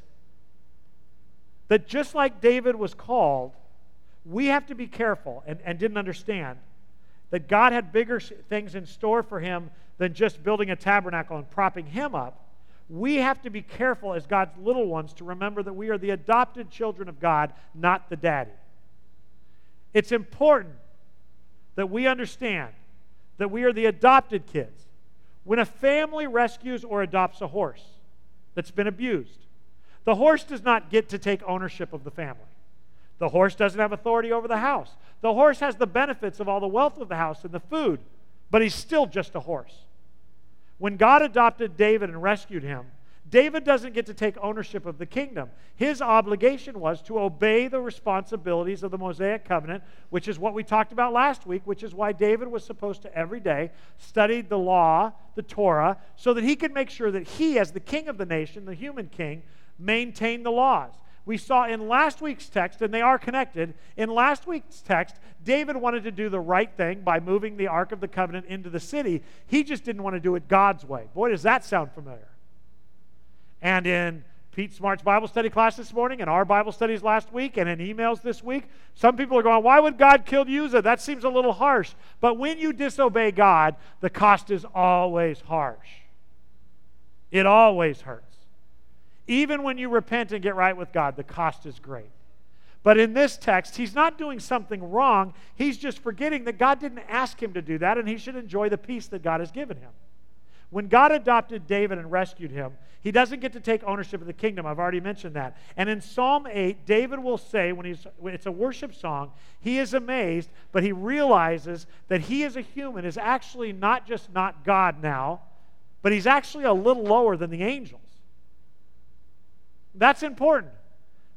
that just like David was called, we have to be careful and, and didn't understand that God had bigger things in store for him than just building a tabernacle and propping him up. We have to be careful as God's little ones to remember that we are the adopted children of God, not the daddy. It's important that we understand that we are the adopted kids. When a family rescues or adopts a horse that's been abused, the horse does not get to take ownership of the family. The horse doesn't have authority over the house. The horse has the benefits of all the wealth of the house and the food, but he's still just a horse. When God adopted David and rescued him, David doesn't get to take ownership of the kingdom. His obligation was to obey the responsibilities of the Mosaic covenant, which is what we talked about last week, which is why David was supposed to every day study the law, the Torah, so that he could make sure that he, as the king of the nation, the human king, maintained the laws. We saw in last week's text, and they are connected. In last week's text, David wanted to do the right thing by moving the Ark of the Covenant into the city. He just didn't want to do it God's way. Boy, does that sound familiar. And in Pete Smart's Bible study class this morning, and our Bible studies last week, and in emails this week, some people are going, Why would God kill Uzzah? That seems a little harsh. But when you disobey God, the cost is always harsh. It always hurts. Even when you repent and get right with God, the cost is great. But in this text, he's not doing something wrong. He's just forgetting that God didn't ask him to do that, and he should enjoy the peace that God has given him. When God adopted David and rescued him, he doesn't get to take ownership of the kingdom. I've already mentioned that. And in Psalm 8, David will say, when he's, it's a worship song, he is amazed, but he realizes that he as a human is actually not just not God now, but he's actually a little lower than the angels. That's important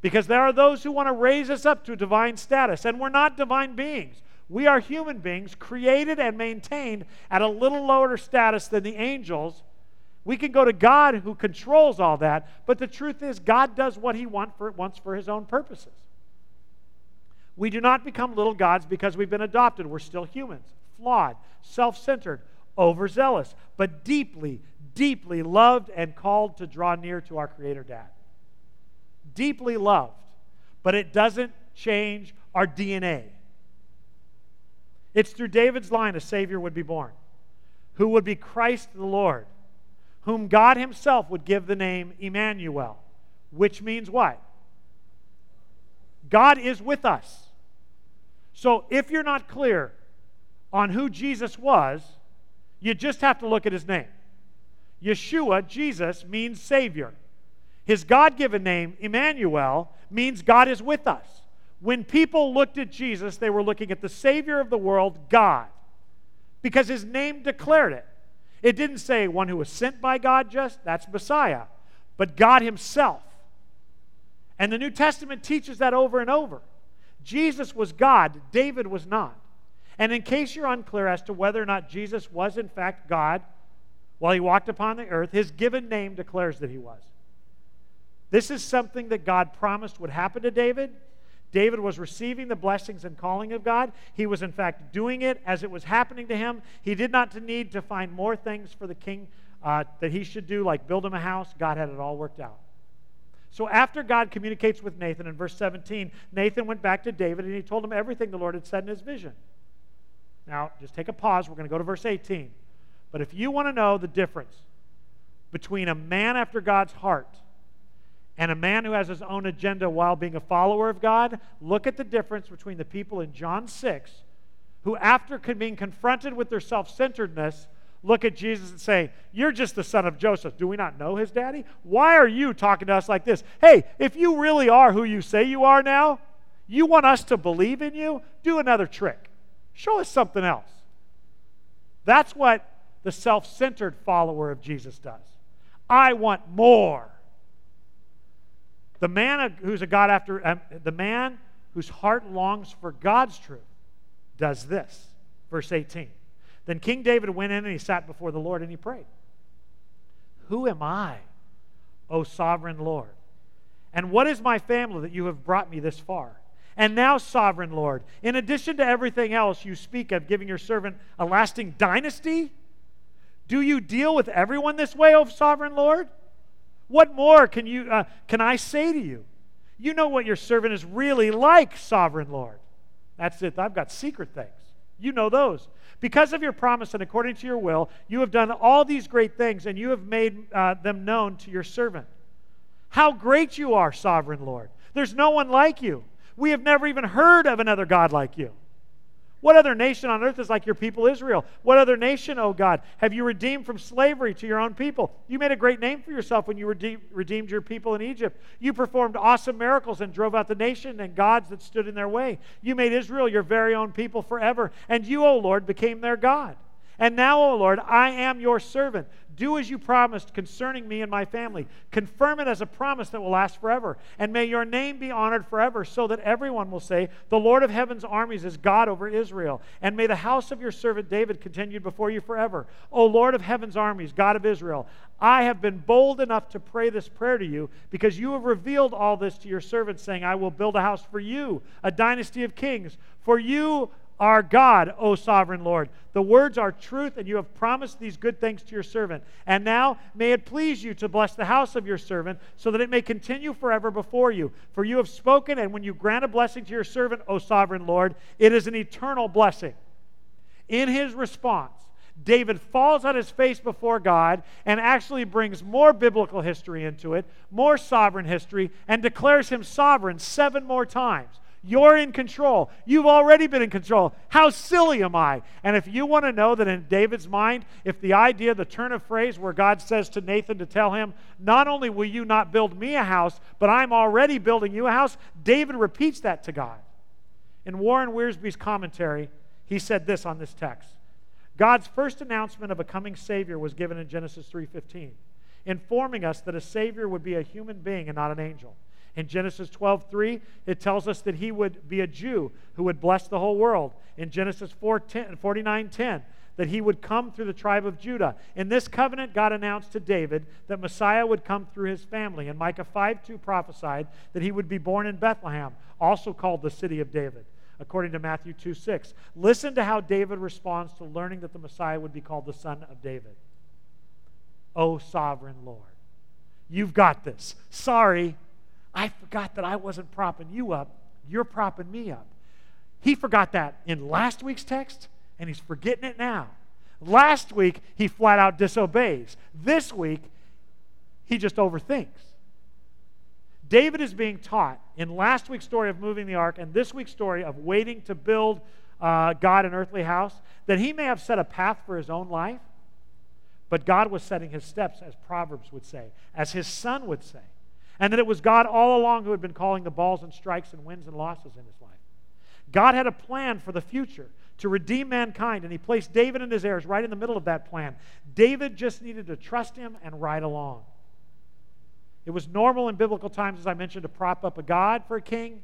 because there are those who want to raise us up to divine status, and we're not divine beings. We are human beings created and maintained at a little lower status than the angels. We can go to God who controls all that, but the truth is, God does what He want for, wants for His own purposes. We do not become little gods because we've been adopted. We're still humans, flawed, self centered, overzealous, but deeply, deeply loved and called to draw near to our Creator Dad. Deeply loved, but it doesn't change our DNA. It's through David's line a Savior would be born, who would be Christ the Lord, whom God Himself would give the name Emmanuel, which means what? God is with us. So if you're not clear on who Jesus was, you just have to look at his name. Yeshua, Jesus, means Savior. His God given name, Emmanuel, means God is with us. When people looked at Jesus, they were looking at the Savior of the world, God, because his name declared it. It didn't say one who was sent by God, just that's Messiah, but God himself. And the New Testament teaches that over and over. Jesus was God, David was not. And in case you're unclear as to whether or not Jesus was in fact God while he walked upon the earth, his given name declares that he was. This is something that God promised would happen to David David was receiving the blessings and calling of God. He was, in fact, doing it as it was happening to him. He did not need to find more things for the king uh, that he should do, like build him a house. God had it all worked out. So after God communicates with Nathan in verse 17, Nathan went back to David and he told him everything the Lord had said in his vision. Now, just take a pause. We're going to go to verse 18. But if you want to know the difference between a man after God's heart and a man who has his own agenda while being a follower of God, look at the difference between the people in John 6 who, after being confronted with their self centeredness, look at Jesus and say, You're just the son of Joseph. Do we not know his daddy? Why are you talking to us like this? Hey, if you really are who you say you are now, you want us to believe in you? Do another trick. Show us something else. That's what the self centered follower of Jesus does. I want more. The man who's a God after, um, the man whose heart longs for God's truth does this. Verse 18. Then King David went in and he sat before the Lord and he prayed. Who am I, O sovereign Lord? And what is my family that you have brought me this far? And now, sovereign Lord, in addition to everything else you speak of giving your servant a lasting dynasty, do you deal with everyone this way, O sovereign Lord? What more can, you, uh, can I say to you? You know what your servant is really like, sovereign Lord. That's it. I've got secret things. You know those. Because of your promise and according to your will, you have done all these great things, and you have made uh, them known to your servant. How great you are, sovereign Lord. There's no one like you. We have never even heard of another God like you. What other nation on earth is like your people Israel? What other nation, O oh God, have you redeemed from slavery to your own people? You made a great name for yourself when you redeemed your people in Egypt. You performed awesome miracles and drove out the nation and gods that stood in their way. You made Israel your very own people forever, and you, O Lord, became their God. And now, O Lord, I am your servant. Do as you promised concerning me and my family. Confirm it as a promise that will last forever. And may your name be honored forever, so that everyone will say, The Lord of heaven's armies is God over Israel. And may the house of your servant David continue before you forever. O Lord of heaven's armies, God of Israel, I have been bold enough to pray this prayer to you because you have revealed all this to your servant, saying, I will build a house for you, a dynasty of kings. For you our God, O sovereign Lord. The words are truth, and you have promised these good things to your servant. And now may it please you to bless the house of your servant, so that it may continue forever before you. For you have spoken, and when you grant a blessing to your servant, O sovereign Lord, it is an eternal blessing. In his response, David falls on his face before God and actually brings more biblical history into it, more sovereign history, and declares him sovereign seven more times. You're in control. You've already been in control. How silly am I? And if you want to know that in David's mind, if the idea, the turn of phrase where God says to Nathan to tell him, not only will you not build me a house, but I'm already building you a house, David repeats that to God. In Warren Wiersbe's commentary, he said this on this text. God's first announcement of a coming Savior was given in Genesis 3:15, informing us that a Savior would be a human being and not an angel. In Genesis 12:3, it tells us that he would be a Jew who would bless the whole world. In Genesis 49:10, that he would come through the tribe of Judah. In this covenant, God announced to David that Messiah would come through his family. And Micah 5 2 prophesied that he would be born in Bethlehem, also called the city of David, according to Matthew 2 6. Listen to how David responds to learning that the Messiah would be called the son of David. O sovereign Lord, you've got this. Sorry, I forgot that I wasn't propping you up. You're propping me up. He forgot that in last week's text, and he's forgetting it now. Last week, he flat out disobeys. This week, he just overthinks. David is being taught in last week's story of moving the ark and this week's story of waiting to build uh, God an earthly house that he may have set a path for his own life, but God was setting his steps, as Proverbs would say, as his son would say and that it was God all along who had been calling the balls and strikes and wins and losses in his life. God had a plan for the future to redeem mankind, and he placed David and his heirs right in the middle of that plan. David just needed to trust him and ride along. It was normal in biblical times, as I mentioned, to prop up a God for a king.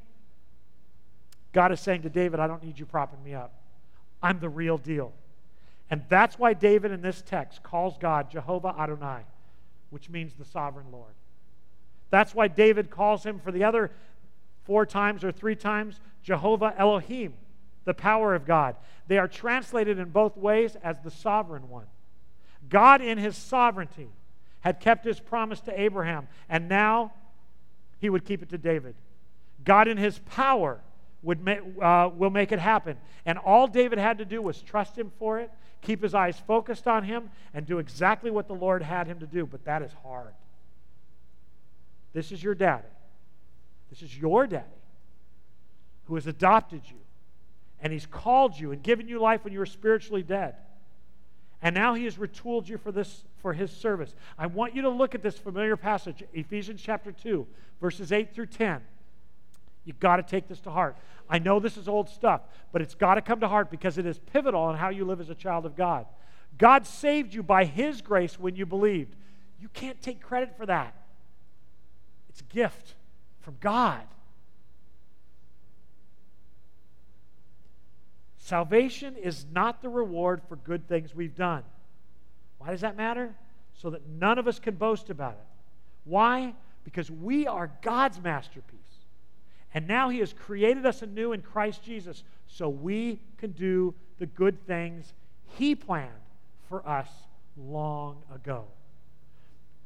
God is saying to David, I don't need you propping me up. I'm the real deal. And that's why David in this text calls God Jehovah Adonai, which means the sovereign Lord. That's why David calls him for the other four times or three times Jehovah Elohim, the power of God. They are translated in both ways as the sovereign one. God, in his sovereignty, had kept his promise to Abraham, and now he would keep it to David. God, in his power, would uh, will make it happen. And all David had to do was trust him for it, keep his eyes focused on him, and do exactly what the Lord had him to do. But that is hard. This is your daddy. This is your daddy who has adopted you and he's called you and given you life when you were spiritually dead. And now he has retooled you for this for his service. I want you to look at this familiar passage, Ephesians chapter 2, verses 8 through 10. You've got to take this to heart. I know this is old stuff, but it's got to come to heart because it is pivotal in how you live as a child of God. God saved you by his grace when you believed. You can't take credit for that. It's a gift from God. Salvation is not the reward for good things we've done. Why does that matter? So that none of us can boast about it. Why? Because we are God's masterpiece. And now He has created us anew in Christ Jesus so we can do the good things He planned for us long ago.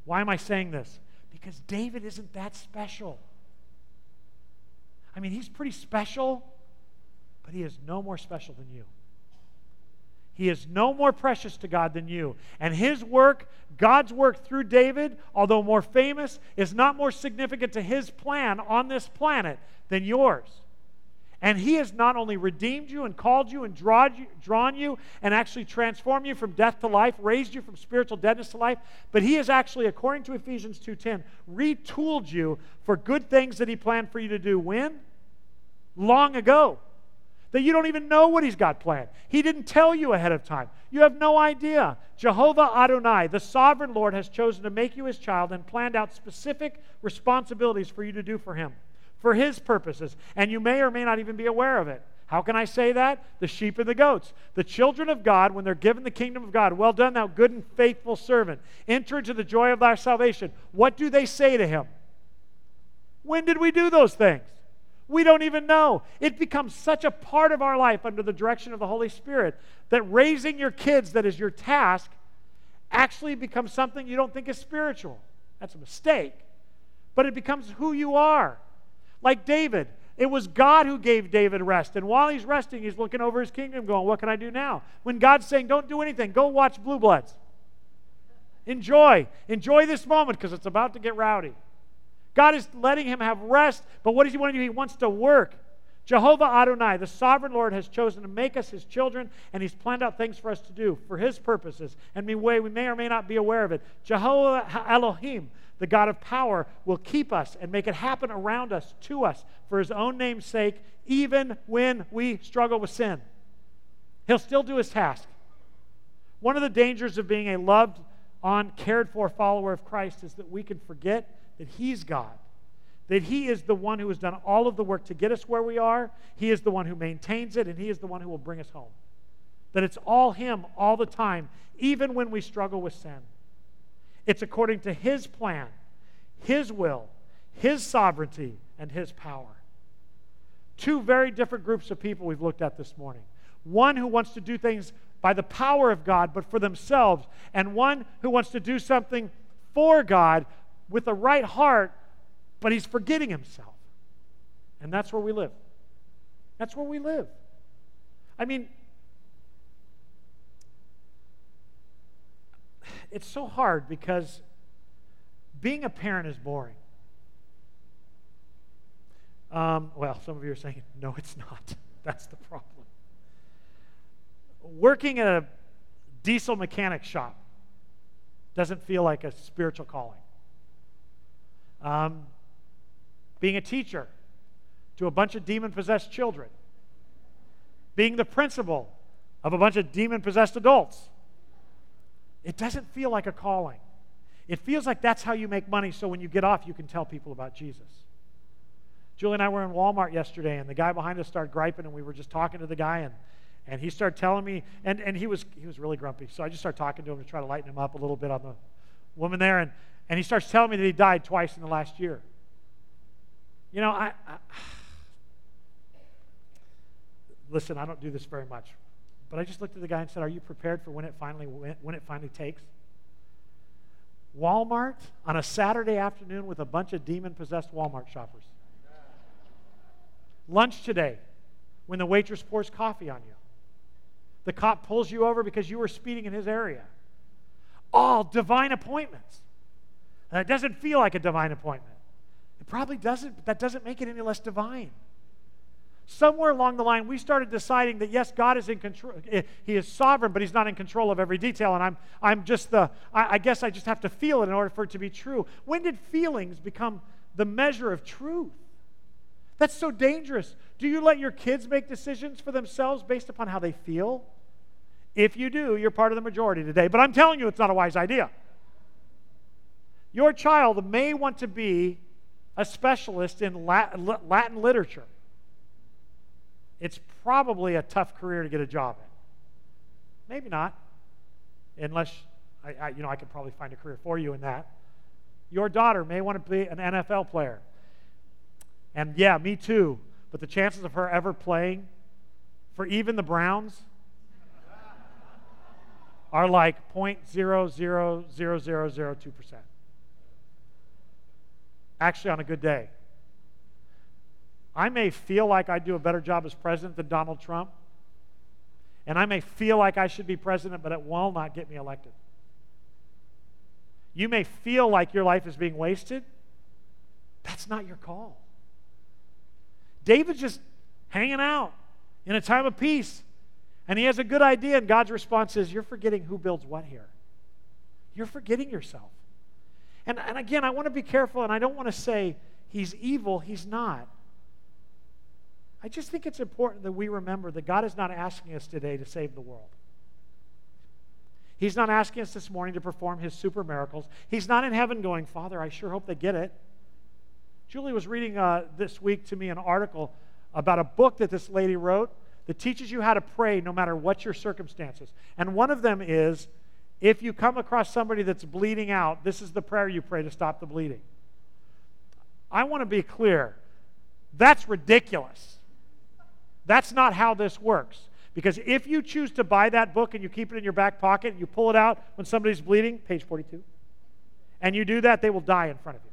Why am I saying this? Because David isn't that special. I mean, he's pretty special, but he is no more special than you. He is no more precious to God than you. And his work, God's work through David, although more famous, is not more significant to his plan on this planet than yours. And he has not only redeemed you and called you and drawn you, drawn you and actually transformed you from death to life, raised you from spiritual deadness to life, but he has actually, according to Ephesians 2:10, retooled you for good things that he planned for you to do. When? Long ago. That you don't even know what he's got planned. He didn't tell you ahead of time. You have no idea. Jehovah Adonai, the sovereign Lord, has chosen to make you his child and planned out specific responsibilities for you to do for him for His purposes. And you may or may not even be aware of it. How can I say that? The sheep and the goats. The children of God, when they're given the kingdom of God, well done, thou good and faithful servant. Enter into the joy of thy salvation. What do they say to him? When did we do those things? We don't even know. It becomes such a part of our life under the direction of the Holy Spirit that raising your kids, that is your task, actually becomes something you don't think is spiritual. That's a mistake. But it becomes who you are. Like David, it was God who gave David rest. And while he's resting, he's looking over his kingdom going, What can I do now? When God's saying, Don't do anything, go watch Blue Bloods. Enjoy. Enjoy this moment because it's about to get rowdy. God is letting him have rest, but what does he want to do? He wants to work. Jehovah Adonai, the sovereign Lord, has chosen to make us his children, and he's planned out things for us to do for his purposes. And we may or may not be aware of it. Jehovah Elohim, the God of power, will keep us and make it happen around us, to us, for his own name's sake, even when we struggle with sin. He'll still do his task. One of the dangers of being a loved on, cared for follower of Christ is that we can forget that he's God. That he is the one who has done all of the work to get us where we are. He is the one who maintains it, and he is the one who will bring us home. That it's all him all the time, even when we struggle with sin. It's according to His plan, His will, His sovereignty, and His power. Two very different groups of people we've looked at this morning. One who wants to do things by the power of God, but for themselves, and one who wants to do something for God with the right heart, but he's forgetting himself. And that's where we live. That's where we live. I mean, it's so hard because being a parent is boring. Um, well, some of you are saying, no, it's not. That's the problem. Working at a diesel mechanic shop doesn't feel like a spiritual calling. Um, being a teacher to a bunch of demon possessed children, being the principal of a bunch of demon possessed adults it doesn't feel like a calling. It feels like that's how you make money, so when you get off, you can tell people about Jesus. Julie and I were in Walmart yesterday, and the guy behind us started griping, and we were just talking to the guy, and, and he started telling me, and, and he, was, he was really grumpy. So I just started talking to him to try to lighten him up a little bit on the woman there, and, and he starts telling me that he died twice in the last year. You know, I, I listen, I don't do this very much. But I just looked at the guy and said, Are you prepared for when it finally, when it finally takes? Walmart on a Saturday afternoon with a bunch of demon possessed Walmart shoppers. Lunch today when the waitress pours coffee on you. The cop pulls you over because you were speeding in his area. All divine appointments. And it doesn't feel like a divine appointment. It probably doesn't, but that doesn't make it any less divine somewhere along the line, we started deciding that yes, God is in control. Eh, he is sovereign, but He's not in control of every detail. And I'm, I'm just the, I, I guess I just have to feel it in order for it to be true. When did feelings become the measure of truth? That's so dangerous. Do you let your kids make decisions for themselves based upon how they feel? If you do, you're part of the majority today. But I'm telling you, it's not a wise idea. Your child may want to be a specialist in Latin literature it's probably a tough career to get a job in. Maybe not, unless I, I, you know I could probably find a career for you in that. Your daughter may want to be an NFL player, and yeah, me too. But the chances of her ever playing for even the Browns are like 0.00002%. Actually, on a good day. I may feel like I do a better job as president than Donald Trump, and I may feel like I should be president, but it will not get me elected. You may feel like your life is being wasted. That's not your call. David's just hanging out in a time of peace. And he has a good idea, and God's response is, You're forgetting who builds what here. You're forgetting yourself. And, and again, I want to be careful, and I don't want to say he's evil. He's not. I just think it's important that we remember that God is not asking us today to save the world. He's not asking us this morning to perform his super miracles. He's not in heaven going, Father, I sure hope they get it. Julie was reading uh, this week to me an article about a book that this lady wrote that teaches you how to pray no matter what your circumstances. And one of them is if you come across somebody that's bleeding out, this is the prayer you pray to stop the bleeding. I want to be clear that's ridiculous. That's not how this works. Because if you choose to buy that book and you keep it in your back pocket and you pull it out when somebody's bleeding, page 42, and you do that, they will die in front of you.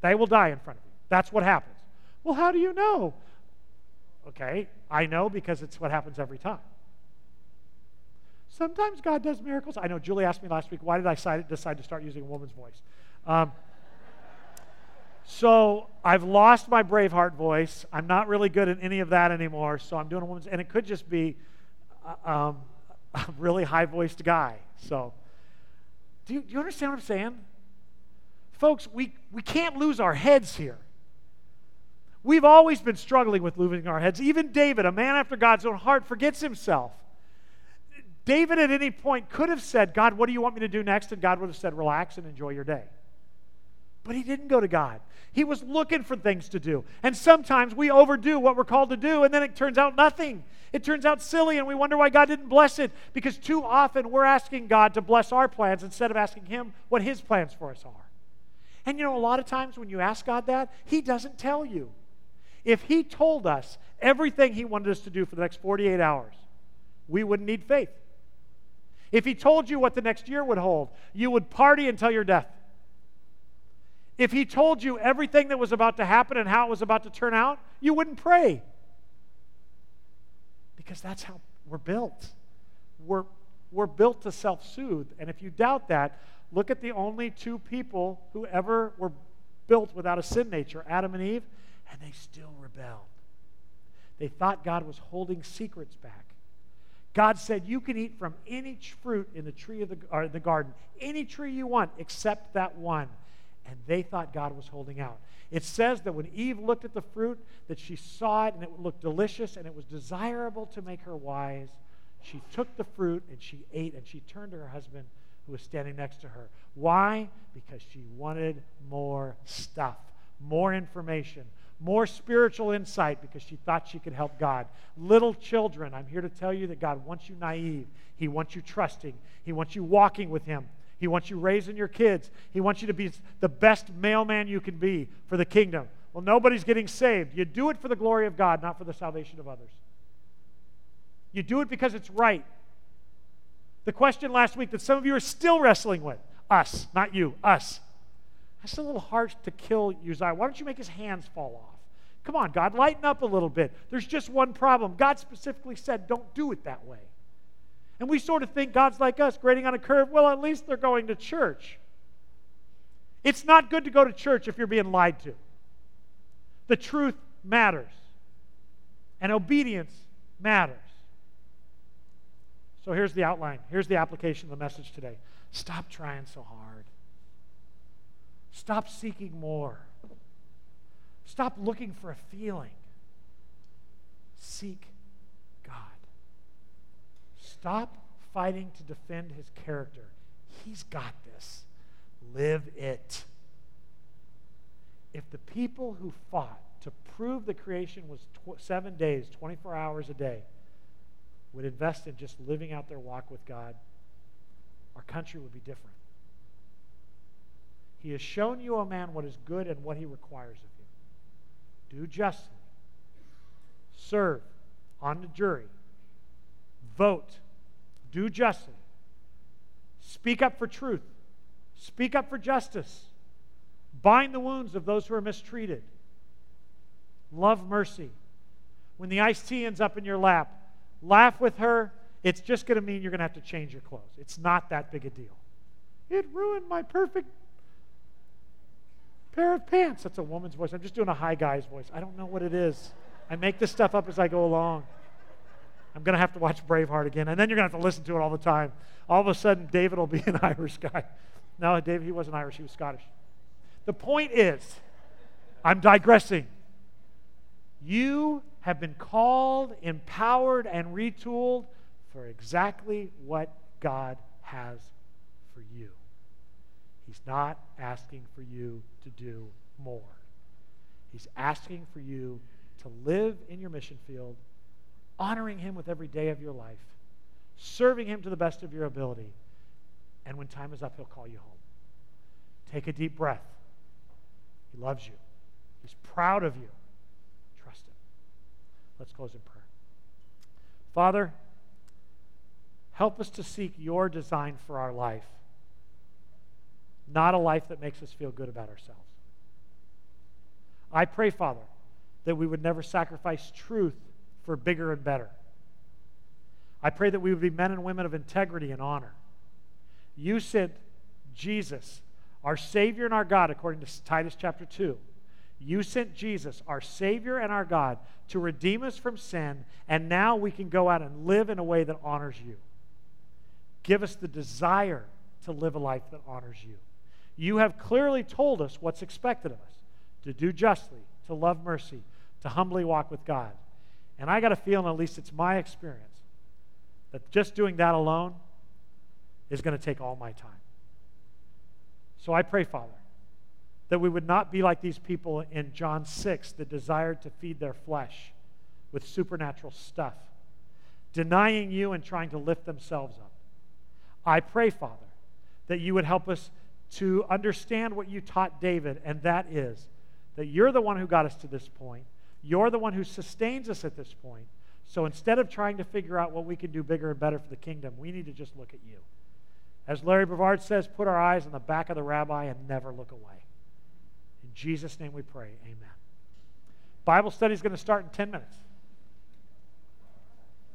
They will die in front of you. That's what happens. Well, how do you know? Okay, I know because it's what happens every time. Sometimes God does miracles. I know Julie asked me last week, why did I decide to start using a woman's voice? Um, so I've lost my Braveheart voice. I'm not really good at any of that anymore. So I'm doing a woman's, and it could just be uh, um, a really high voiced guy. So, do you, do you understand what I'm saying? Folks, we, we can't lose our heads here. We've always been struggling with losing our heads. Even David, a man after God's own heart, forgets himself. David at any point could have said, God, what do you want me to do next? And God would have said, relax and enjoy your day. But he didn't go to God. He was looking for things to do. And sometimes we overdo what we're called to do, and then it turns out nothing. It turns out silly, and we wonder why God didn't bless it. Because too often we're asking God to bless our plans instead of asking Him what His plans for us are. And you know, a lot of times when you ask God that, He doesn't tell you. If He told us everything He wanted us to do for the next 48 hours, we wouldn't need faith. If He told you what the next year would hold, you would party until your death. If he told you everything that was about to happen and how it was about to turn out, you wouldn't pray. Because that's how we're built. We're, we're built to self soothe. And if you doubt that, look at the only two people who ever were built without a sin nature Adam and Eve, and they still rebelled. They thought God was holding secrets back. God said, You can eat from any fruit in the tree of the, or the garden, any tree you want, except that one and they thought God was holding out. It says that when Eve looked at the fruit, that she saw it and it looked delicious and it was desirable to make her wise. She took the fruit and she ate and she turned to her husband who was standing next to her. Why? Because she wanted more stuff, more information, more spiritual insight because she thought she could help God. Little children, I'm here to tell you that God wants you naive. He wants you trusting. He wants you walking with Him. He wants you raising your kids. He wants you to be the best mailman you can be for the kingdom. Well, nobody's getting saved. You do it for the glory of God, not for the salvation of others. You do it because it's right. The question last week that some of you are still wrestling with us, not you, us. That's a little harsh to kill Uzziah. Why don't you make his hands fall off? Come on, God, lighten up a little bit. There's just one problem. God specifically said, don't do it that way. And we sort of think God's like us, grading on a curve. Well, at least they're going to church. It's not good to go to church if you're being lied to. The truth matters, and obedience matters. So here's the outline. Here's the application of the message today. Stop trying so hard. Stop seeking more. Stop looking for a feeling. Seek God. Stop fighting to defend his character. He's got this. Live it. If the people who fought to prove the creation was tw- seven days, 24 hours a day, would invest in just living out their walk with God, our country would be different. He has shown you, a man, what is good and what he requires of you. Do justly, serve on the jury, vote do justly, speak up for truth, speak up for justice, bind the wounds of those who are mistreated, love mercy. When the iced tea ends up in your lap, laugh with her. It's just going to mean you're going to have to change your clothes. It's not that big a deal. It ruined my perfect pair of pants. That's a woman's voice. I'm just doing a high guy's voice. I don't know what it is. I make this stuff up as I go along. I'm going to have to watch Braveheart again, and then you're going to have to listen to it all the time. All of a sudden, David will be an Irish guy. No, David, he wasn't Irish, he was Scottish. The point is, I'm digressing. You have been called, empowered, and retooled for exactly what God has for you. He's not asking for you to do more. He's asking for you to live in your mission field, honoring Him with every day of your life, serving Him to the best of your ability. And when time is up, He'll call you home. Take a deep breath. He loves you, He's proud of you. Trust Him. Let's close in prayer. Father, help us to seek your design for our life, not a life that makes us feel good about ourselves. I pray, Father, that we would never sacrifice truth for bigger and better. I pray that we would be men and women of integrity and honor. You sent Jesus, our Savior and our God, according to Titus chapter 2. You sent Jesus, our Savior and our God, to redeem us from sin, and now we can go out and live in a way that honors you. Give us the desire to live a life that honors you. You have clearly told us what's expected of us to do justly, to love mercy, to humbly walk with God. And I got a feeling, at least it's my experience, that just doing that alone is going to take all my time. So I pray, Father, that we would not be like these people in John 6 that desired to feed their flesh with supernatural stuff, denying you and trying to lift themselves up. I pray, Father, that you would help us to understand what you taught David, and that is that you're the one who got us to this point. You're the one who sustains us at this point. So instead of trying to figure out what we can do bigger and better for the kingdom, we need to just look at you. As Larry Brevard says, put our eyes on the back of the rabbi and never look away. In Jesus' name we pray. Amen. Bible study is going to start in 10 minutes.